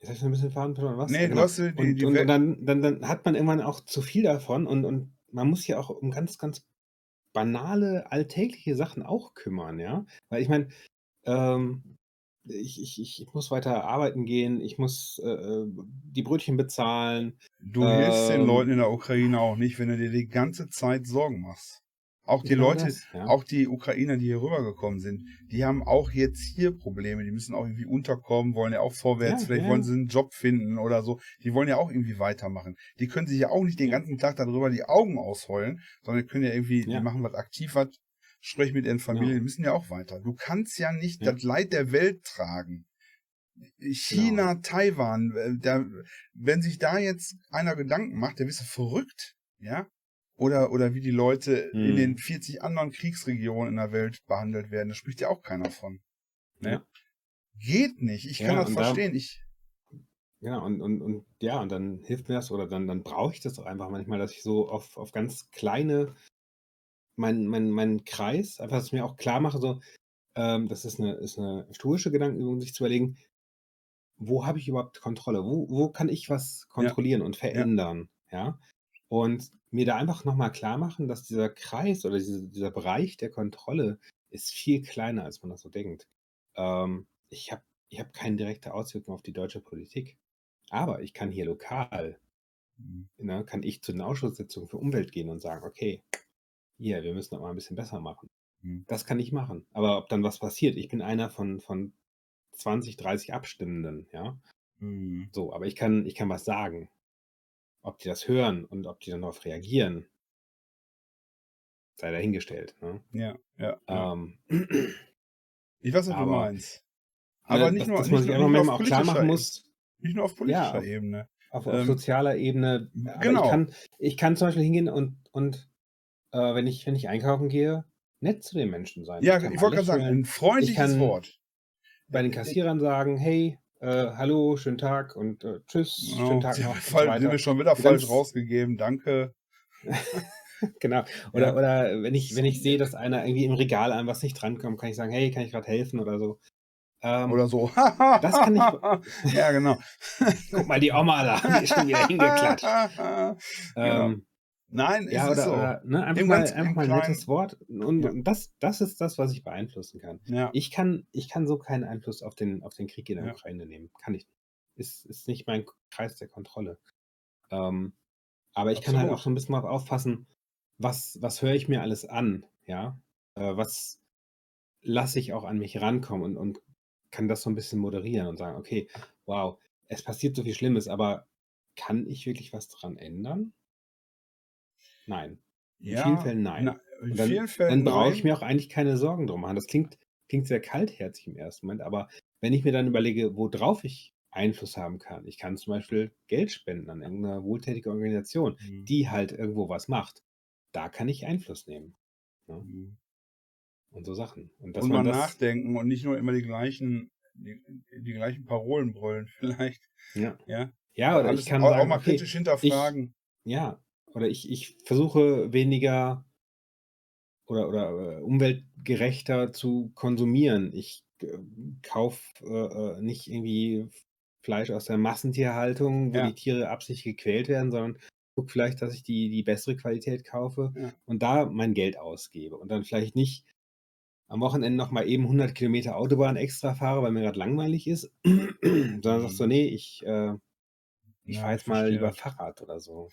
jetzt habe ich ein bisschen Faden verloren, was? Nee, Ja, du genau. hast die, die, Und, die und, dann, dann, dann hat man irgendwann auch zu viel davon und, und man muss ja auch um ganz, ganz banale, alltägliche Sachen auch kümmern, ja. Weil ich meine, ähm, ich, ich, ich muss weiter arbeiten gehen, ich muss äh, die Brötchen bezahlen. Du hilfst den Leuten in der Ukraine auch nicht, wenn du dir die ganze Zeit Sorgen machst. Auch die Genau Leute, das, ja. auch die Ukrainer, die hier rübergekommen sind, die haben auch jetzt hier Probleme. Die müssen auch irgendwie unterkommen, wollen ja auch vorwärts, Ja, vielleicht ja. wollen sie einen Job finden oder so. Die wollen ja auch irgendwie weitermachen. Die können sich ja auch nicht den ganzen Tag darüber die Augen ausheulen, sondern können ja irgendwie, die machen was aktiv, was, sprechen mit ihren Familien, müssen ja auch weiter. Du kannst ja nicht das Leid der Welt tragen. China, Taiwan, äh, da, wenn sich da jetzt einer Gedanken macht, der bist verrückt, ja? Oder, oder wie die Leute in Hm. den 40 anderen Kriegsregionen in der Welt behandelt werden, da spricht ja auch keiner von. Ne? Ja. Geht nicht. Ich kann Ja, das und da- verstehen. Ich, Genau, und, und, und ja, und dann hilft mir das oder dann, dann brauche ich das auch einfach manchmal, dass ich so auf, auf ganz kleine, meinen mein, mein Kreis, einfach, dass ich mir auch klar mache, so, ähm, das ist eine, ist eine stoische Gedankenübung, sich zu überlegen, wo habe ich überhaupt Kontrolle? Wo, wo kann ich was kontrollieren und verändern? Ja. Und mir da einfach nochmal klar machen, dass dieser Kreis oder diese, dieser Bereich der Kontrolle ist viel kleiner, als man das so denkt. Ähm, ich habe ich hab keine direkte Auswirkung auf die deutsche Politik. Aber ich kann hier lokal, ne, kann ich zu den Ausschusssitzungen für Umwelt gehen und sagen, okay, hier, wir müssen das mal ein bisschen besser machen. Mhm. Das kann ich machen. Aber ob dann was passiert, ich bin einer von, von 20, 30 Abstimmenden, ja. Hm. So, aber ich kann, ich kann was sagen. Ob die das hören und ob die dann darauf reagieren, sei dahingestellt. Ne? ja, ja. ja. Ähm, ich weiß, was du aber- meinst. Aber ne, nicht dass, nur, dass man sich einfach manchmal auf auch klar politischer machen Ebene, muss, nicht nur auf politischer auf- Ebene. auf, auf Ähm, sozialer Ebene. Aber genau. ich kann, ich kann zum Beispiel hingehen und, und äh, wenn, ich, wenn ich einkaufen gehe, nett zu den Menschen sein. Ja, ich mal wollte gerade sagen, ein freundliches kann- Wort. bei den Kassierern sagen, hey, äh, hallo, schönen Tag und äh, tschüss, Genau. schönen Tag Sie- noch. Fall, sind wir schon wieder Ganz- falsch rausgegeben, danke. Genau. Oder, Ja. oder wenn ich, wenn ich sehe, dass einer irgendwie im Regal an was nicht drankommt, kann ich sagen, hey, kann ich gerade helfen oder so. Ähm, Oder so. Das kann ja, genau. Guck mal, die Oma da, die ist schon wieder hingeklatscht. Genau. Ähm, Nein, ja, oder, so. oder ne, einfach mal, einfach mal ein nettes Wort. Und, Ja. das, das ist das, was ich beeinflussen kann. ja. Ich kann, ich kann so keinen Einfluss auf den, auf den Krieg in der Ja. Ukraine nehmen. Kann ich nicht. Ist, ist nicht mein Kreis der Kontrolle. Ähm, aber ich kann halt Absolut. auch so ein bisschen mal aufpassen, was, was höre ich mir alles an, ja? Äh, was lasse ich auch an mich rankommen und, und kann das so ein bisschen moderieren und sagen, okay, wow, es passiert so viel Schlimmes, aber kann ich wirklich was dran ändern? Nein. In ja, vielen Fällen nein. Na, in dann- vielen Fällen Dann brauche ich mir auch eigentlich keine Sorgen drum machen. Das klingt, klingt sehr kaltherzig im ersten Moment, aber wenn ich mir dann überlege, worauf ich Einfluss haben kann, ich kann zum Beispiel Geld spenden an irgendeine wohltätige Organisation, Mhm. die halt irgendwo was macht, da kann ich Einfluss nehmen. Ne? Mhm. Und so Sachen. Und Und mal man das, nachdenken und nicht nur immer die gleichen, die, die gleichen Parolen brüllen, vielleicht. ja. Ja, ja, oder ich kann auch, sagen, auch mal okay, kritisch hinterfragen. Ja, oder ich, ich versuche weniger oder, oder äh, umweltgerechter zu konsumieren. Ich äh, kaufe äh, äh, nicht irgendwie Fleisch aus der Massentierhaltung, wo Ja. die Tiere absichtlich gequält werden, sondern gucke vielleicht, dass ich die, die bessere Qualität kaufe Ja. und da mein Geld ausgebe und dann vielleicht nicht am Wochenende noch mal eben 100 Kilometer Autobahn extra fahre, weil mir gerade langweilig ist, sondern sagst so, nee, ich, äh, ich Ja, fahre jetzt mal verstehe lieber. Fahrrad oder so.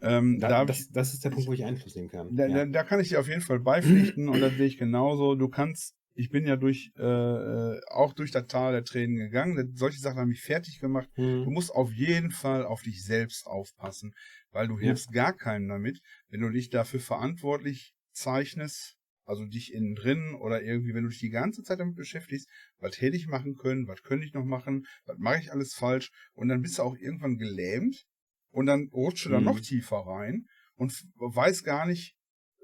Ähm, Da, da, das, das ist der Punkt, wo ich Einfluss nehmen kann. Da, ja. da, kann ich dir auf jeden Fall beipflichten und das sehe ich genauso. Du kannst, ich bin ja durch, äh, äh, auch durch das Tal der Tränen gegangen. Solche Sachen haben mich fertig gemacht. Du Hm. musst auf jeden Fall auf dich selbst aufpassen, weil du Ja. hilfst gar keinem damit, wenn du dich dafür verantwortlich zeichnest, also dich innen drin oder irgendwie, wenn du dich die ganze Zeit damit beschäftigst, was hätte ich machen können, was könnte ich noch machen, was mache ich alles falsch und dann bist du auch irgendwann gelähmt und dann rutscht du da noch Mhm. tiefer rein und weiß gar nicht,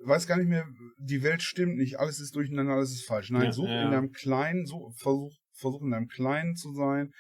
weiß gar nicht mehr, die Welt stimmt nicht, alles ist durcheinander, alles ist falsch. Nein, Ja, such ja. in deinem Kleinen, so, versuch, versuch in deinem Kleinen zu sein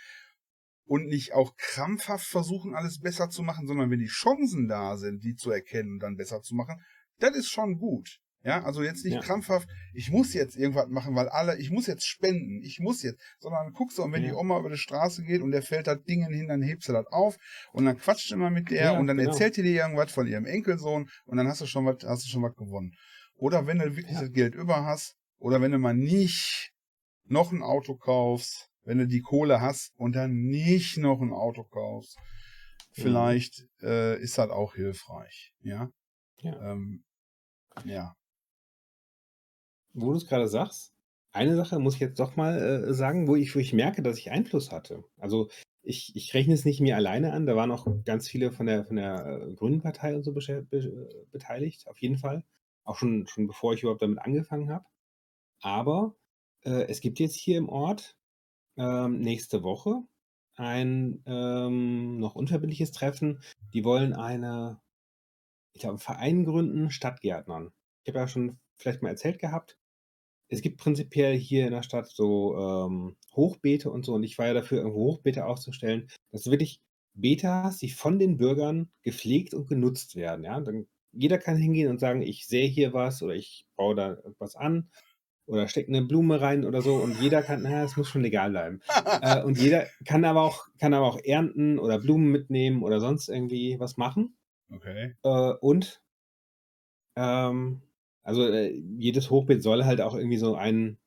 und nicht auch krampfhaft versuchen, alles besser zu machen, sondern wenn die Chancen da sind, die zu erkennen und dann besser zu machen, das ist schon gut. Ja, also jetzt nicht Ja. krampfhaft, ich muss jetzt irgendwas machen, weil alle, ich muss jetzt spenden, ich muss jetzt, sondern guckst du, und wenn Ja. die Oma über die Straße geht und der fällt da Dingen hin, dann hebst du das auf und dann quatscht du mal mit der Ja, und dann genau. erzählt die dir irgendwas von ihrem Enkelsohn und dann hast du schon was, hast du schon was gewonnen. Oder wenn du wirklich das Geld über hast, oder wenn du mal nicht noch ein Auto kaufst, wenn du die Kohle hast und dann nicht noch ein Auto kaufst, vielleicht äh, ist das auch hilfreich. Ja. Ja. Ähm, ja. Wo du es gerade sagst, eine Sache muss ich jetzt doch mal äh, sagen, wo ich, wo ich merke, dass ich Einfluss hatte. Also ich, ich rechne es nicht mir alleine an, da waren auch ganz viele von der, von der äh, Grünen Partei und so be beteiligt, auf jeden Fall. Auch schon, schon bevor ich überhaupt damit angefangen habe. Aber äh, es gibt jetzt hier im Ort ähm, nächste Woche ein ähm, noch unverbindliches Treffen. Die wollen eine, ich glaube, einen Verein gründen, Stadtgärtnern. Ich habe ja schon vielleicht mal erzählt gehabt, es gibt prinzipiell hier in der Stadt so ähm, Hochbeete und so. Und ich war ja dafür, irgendwo Hochbeete aufzustellen, dass du wirklich Beete hast, die von den Bürgern gepflegt und genutzt werden. Ja? Dann, jeder kann hingehen und sagen, ich sehe hier was oder ich baue da was an oder stecke eine Blume rein oder so. Und jeder kann, naja, es muss schon legal bleiben. äh, und jeder kann aber, auch, kann aber auch ernten oder Blumen mitnehmen oder sonst irgendwie was machen. Okay. Äh, und ähm, also äh, jedes Hochbeet soll halt auch irgendwie so einen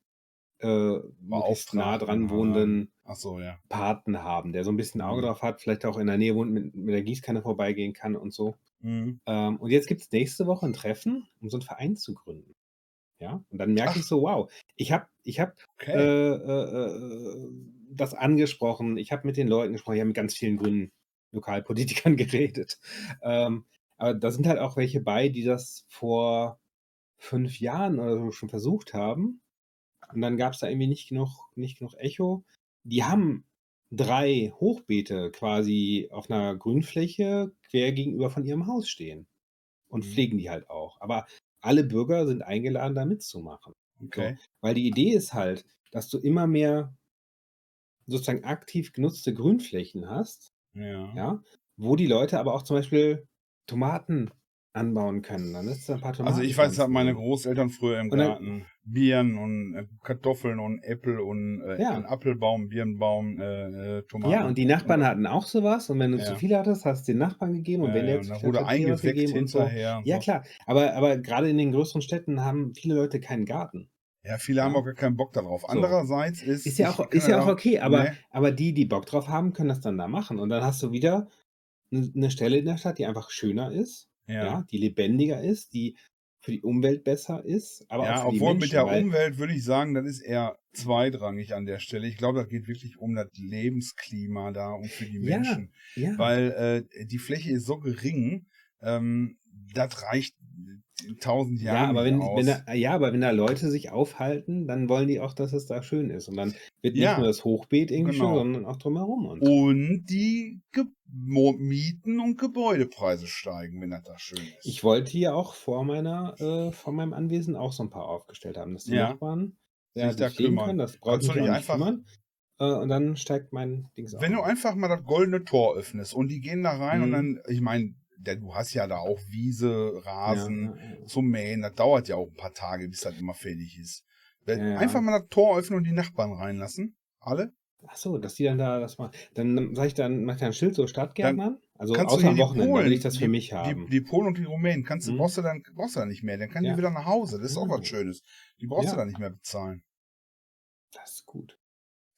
äh, möglichst nah dran wohnenden Ach so, ja. Paten haben, der so ein bisschen Auge Mhm. drauf hat, vielleicht auch in der Nähe wohnt, mit, mit der Gießkanne vorbeigehen kann und so. Mhm. Ähm, und jetzt gibt es nächste Woche ein Treffen, um so einen Verein zu gründen. Ja, und dann merke Ach. ich so, wow, ich habe ich hab, Okay. äh, äh, äh, das angesprochen, ich habe mit den Leuten gesprochen, ich habe mit ganz vielen grünen Lokalpolitikern geredet. Ähm, aber da sind halt auch welche bei, die das vor fünf Jahren oder so schon versucht haben. Und dann gab es da irgendwie nicht genug, nicht genug Echo. Die haben drei Hochbeete quasi auf einer Grünfläche quer gegenüber von ihrem Haus stehen. Und Mhm. pflegen die halt auch. Aber alle Bürger sind eingeladen, da mitzumachen. okay. Weil die Idee ist halt, dass du immer mehr sozusagen aktiv genutzte Grünflächen hast, Ja. ja, wo die Leute aber auch zum Beispiel Tomaten anbauen können. Dann ist da ein paar Tomaten. Also ich weiß, das meine. Großeltern früher im Und Garten Birnen und äh, Kartoffeln und Äpfel und äh, Ja. einen Apfelbaum, Birnenbaum, äh, äh, Tomaten. Ja, und die Nachbarn hatten auch sowas. Und wenn du Ja. zu viel hattest, hast du den Nachbarn gegeben. Und ja, wenn der zu und viel wurde eingeweckt gegeben und so. hinterher. und Ja, so. klar. Aber, aber gerade in den größeren Städten haben viele Leute keinen Garten. Ja, viele haben auch gar keinen Bock darauf. Andererseits ist. Ist ja auch, ist ja auch okay, aber, Ne? aber die, die Bock drauf haben, können das dann da machen. Und dann hast du wieder eine Stelle in der Stadt, die einfach schöner ist, ja. Ja. die lebendiger ist, die für die Umwelt besser ist, aber ja, auch für die obwohl Menschen, mit der Umwelt würde ich sagen, das ist eher zweitrangig an der Stelle. Ich glaube, das geht wirklich um das Lebensklima da und für die Ja, Menschen. ja, Weil äh, die Fläche ist so gering, ähm, das reicht in tausend ja, Jahren aber wenn, wenn da, ja, aber wenn da Leute sich aufhalten, dann wollen die auch, dass es da schön ist. Und dann wird nicht Ja, nur das Hochbeet irgendwie schön, genau. sondern auch drumherum. Und. Und die Ge Mieten und Gebäudepreise steigen, wenn das da schön ist. Ich wollte hier auch vor meiner, äh, vor meinem Anwesen auch so ein paar aufgestellt haben, dass die Ja. Nachbarn Ja, sich da kümmern. können. Das braucht nicht einfach- kümmern. Äh, und dann steigt mein Dings Wenn du auf. einfach mal das goldene Tor öffnest und die gehen da rein und Mhm. dann, ich meine, du hast ja da auch Wiese, Rasen ja, zum Mähen, das dauert ja auch ein paar Tage, bis das immer fertig ist. Einfach mal das Tor öffnen und die Nachbarn reinlassen. Alle? Ach so, dass die dann da das machen. Dann sag ich dann, mach ich da ein Schild so Stadtgärtnern. Also kannst du außer am Wochenende, Polen, will ich das für die, mich haben. Die, die Polen und die Rumänen, kannst du, Mhm. brauchst du dann, brauchst du dann nicht mehr, dann kann Ja. die wieder nach Hause. Das ist auch Ja. was Schönes. Die brauchst du Ja. dann nicht mehr bezahlen. Das ist gut.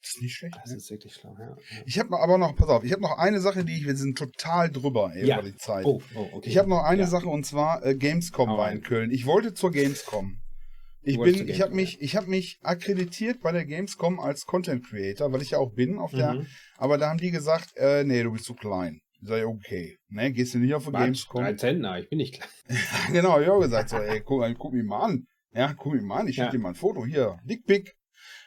Das ist nicht schlecht. Das Ne? ist wirklich schlau, ja. Ich habe aber noch, pass auf, ich habe noch eine Sache, die ich, wir sind total drüber ey, über die Zeit. Oh, oh, okay. Ich habe noch eine. Sache und zwar äh, Gamescom Hau war in. Köln. Ich wollte zur Gamescom. Ich bin, ich habe mich, ich habe mich akkreditiert bei der Gamescom als Content Creator, weil ich ja auch bin auf der. Mhm. Aber da haben die gesagt, äh, nee, du bist zu klein. Ich sag, okay, ne, gehst du nicht auf die Quatsch, Gamescom? drei Zentner, ich bin nicht klar. genau, ich auch gesagt, so, ey, guck, guck mich mal an. Ja, guck mich mal an, ich schicke Ja. dir mal ein Foto hier, Dickpick.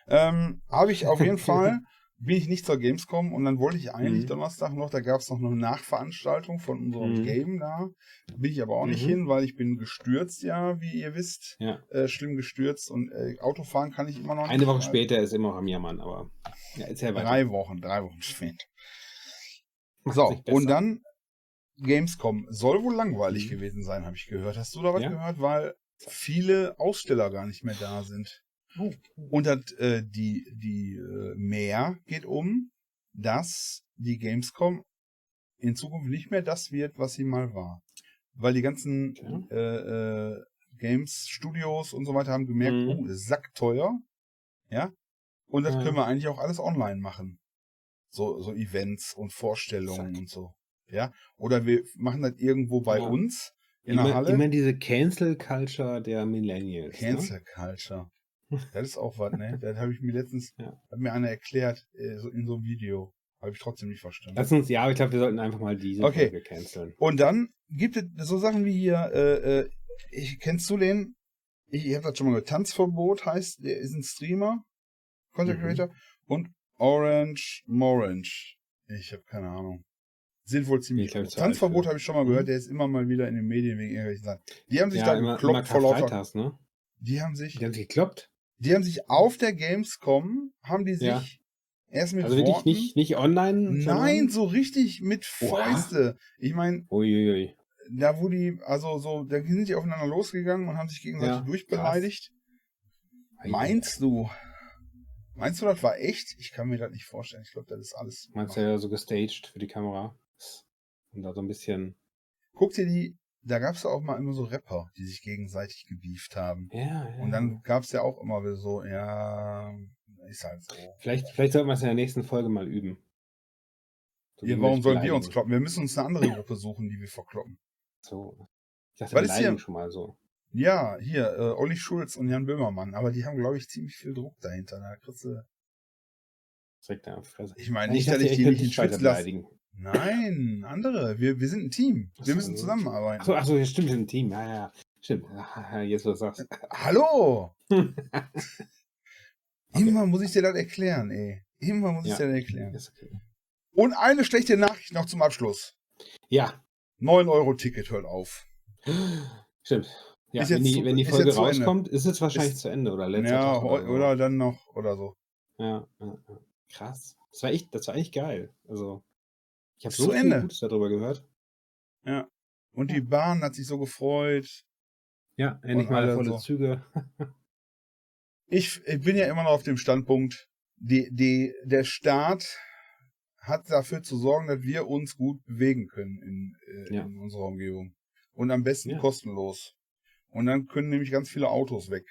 Ähm, habe ich auf jeden Fall, bin ich nicht zur Gamescom und dann wollte ich eigentlich Mhm. Donnerstag noch, da gab es noch eine Nachveranstaltung von unserem Mhm. Game da. Bin ich aber auch nicht Mhm. hin, weil ich bin gestürzt, ja, wie ihr wisst. Ja. Äh, schlimm gestürzt und äh, Autofahren kann ich immer noch nicht. Eine Woche Weil- später ist immer noch am Jammern, aber ja, erzähl weiter. Drei Wochen, drei Wochen spät. So, nicht und dann Gamescom. Soll wohl langweilig Mhm. gewesen sein, habe ich gehört. Hast du da was Ja. gehört? Weil viele Aussteller gar nicht mehr da sind. Oh. Und das, äh, die, die äh, mehr geht um, dass die Gamescom in Zukunft nicht mehr das wird, was sie mal war. Weil die ganzen Okay. äh, äh, Games-Studios und so weiter haben gemerkt, Mhm. oh, ist sackteuer. Ja. Und das Ja. können wir eigentlich auch alles online machen. So, so Events und Vorstellungen Zack. und so. Ja. Oder wir machen das irgendwo bei Ja. uns in der Immer, Halle. immer diese Cancel Culture der Millennials. Cancel Culture. Das ist auch was, ne? Das habe ich mir letztens, Ja. hat mir einer erklärt, äh, so in so einem Video. Habe ich trotzdem nicht verstanden. Lass uns, ja, ich glaube, wir sollten einfach mal diese Okay. Folge canceln. Und dann gibt es so Sachen wie hier, äh, äh, ich, kennst du den? Ich, ich habe das schon mal gehört. Tanzverbot heißt, der ist ein Streamer, Content Mhm. Creator. Und Orange Morange. Ich habe keine Ahnung. Sind wohl ziemlich Ich glaub, Tanzverbot habe ich schon mal Mhm. gehört, der ist immer mal wieder in den Medien wegen irgendwelchen Sachen. Die haben sich Ja, da immer, immer gekloppt vor lauter. Ne? Die haben sich, Die haben sich gekloppt. Die haben sich auf der Gamescom, haben die sich Ja. erst mit Also wirklich Worten, nicht, nicht online? Nein, so richtig mit. Fäuste. Ich meine, da wo die, also so, da sind die aufeinander losgegangen und haben sich gegenseitig Ja, durchbeleidigt. Meinst du? Meinst du, das war echt? Ich kann mir das nicht vorstellen. Ich glaube, das ist alles. Meinst du ja so gestaged für die Kamera? Und da so ein bisschen. Guck dir die, da gab es auch mal immer so Rapper, die sich gegenseitig gebieft haben. Ja, ja. Und dann gab es ja auch immer wieder so, ja, ist halt so. Vielleicht, vielleicht sollten wir es in der nächsten Folge mal üben. So Ja, warum sollen wir uns kloppen? Wir müssen uns eine andere Gruppe suchen, die wir verkloppen. So. Ich dachte, Was wir ist hier? beleidigen schon mal so. Ja, hier, äh, Olli Schulz und Jan Böhmermann, aber die haben, glaube ich, ziemlich viel Druck dahinter. Da kriegst du, Direkt Fresse. ich meine, Ich nicht, dass ich die nicht in Schutz lasse. Nein, andere. Wir, wir sind ein Team. Wir müssen zusammenarbeiten. Achso, achso, ja, stimmt, wir sind ein Team. Ja, ja. Stimmt. Jetzt, du sagst. Hallo! Immer muss ich dir das erklären, ey. Immer muss ich Ja. dir das erklären. Ist okay. Und eine schlechte Nachricht noch zum Abschluss. Ja, 9-Euro-Ticket hört auf. stimmt. Ja, Ist wenn, die, zu- wenn die ist Folge Ende. rauskommt, ist es wahrscheinlich Ist- zu Ende oder letzter Ja, Tag so. oder dann noch, oder so. Ja, ja, ja. krass. Das war echt, das war echt geil. Also, ich habe so zu viel Ende. Gutes darüber gehört. Und Ja. die Bahn hat sich so gefreut. Ja, endlich Und mal volle so. Züge. Ich, ich bin ja immer noch auf dem Standpunkt, die, die, der Staat hat dafür zu sorgen, dass wir uns gut bewegen können in, äh, Ja. in unserer Umgebung. Und am besten Ja. kostenlos. Und dann können nämlich ganz viele Autos weg.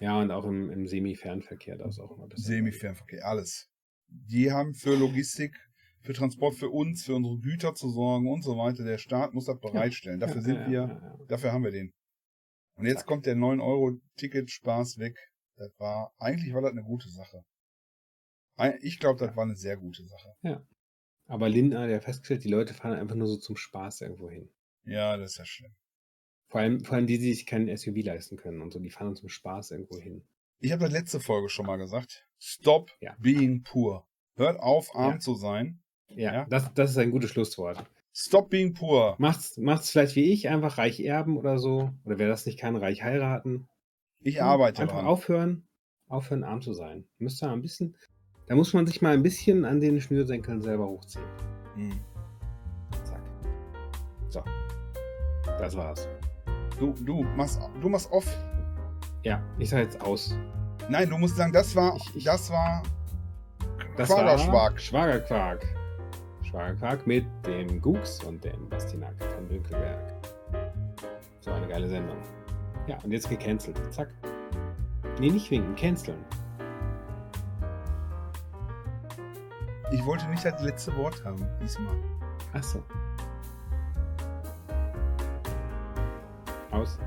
Ja, und auch im, im Semi-Fernverkehr, da ist auch immer besser. Semi-Fernverkehr, alles. Die haben für Logistik, für Transport für uns, für unsere Güter zu sorgen und so weiter. Der Staat muss das bereitstellen. Dafür Ja, sind ja, wir, ja, ja. dafür haben wir den. Und jetzt kommt der 9-Euro-Ticket-Spaß weg. Das war, eigentlich war das eine gute Sache. Ich glaube, das Ja. war eine sehr gute Sache. Aber Lindner, der hat festgestellt, die Leute fahren einfach nur so zum Spaß irgendwo hin. Ja, das ist ja schlimm. Vor allem, vor allem die, die sich keinen SUV leisten können und so, die fahren zum Spaß irgendwo hin. Ich habe das letzte Folge schon mal gesagt. Stop Ja. being poor. Hört auf, arm Ja. zu sein. Ja, Ja. Das, das ist ein gutes Schlusswort. Stop being poor. Macht's, macht's vielleicht wie ich, einfach reich erben oder so. Oder wer das nicht kann, reich heiraten. Ich arbeite Einfach dran. aufhören, aufhören arm zu sein. Müsst ihr ein bisschen, da muss man sich mal ein bisschen an den Schnürsenkeln selber hochziehen. Hm. Zack. So. Das war's. Du, du machst, du machst off. Ja, ich sag jetzt aus. Nein, du musst sagen, das war, Ich- ich- das war Das Quaderschwag. war Schwagerquark. Schwagerquark mit dem Gux und dem Bastinak von Dünkelberg. So eine geile Sendung. Ja, und jetzt gecancelt. Zack. Nee, nicht winken, canceln. Ich wollte nicht das letzte Wort haben, diesmal. Achso. Aus.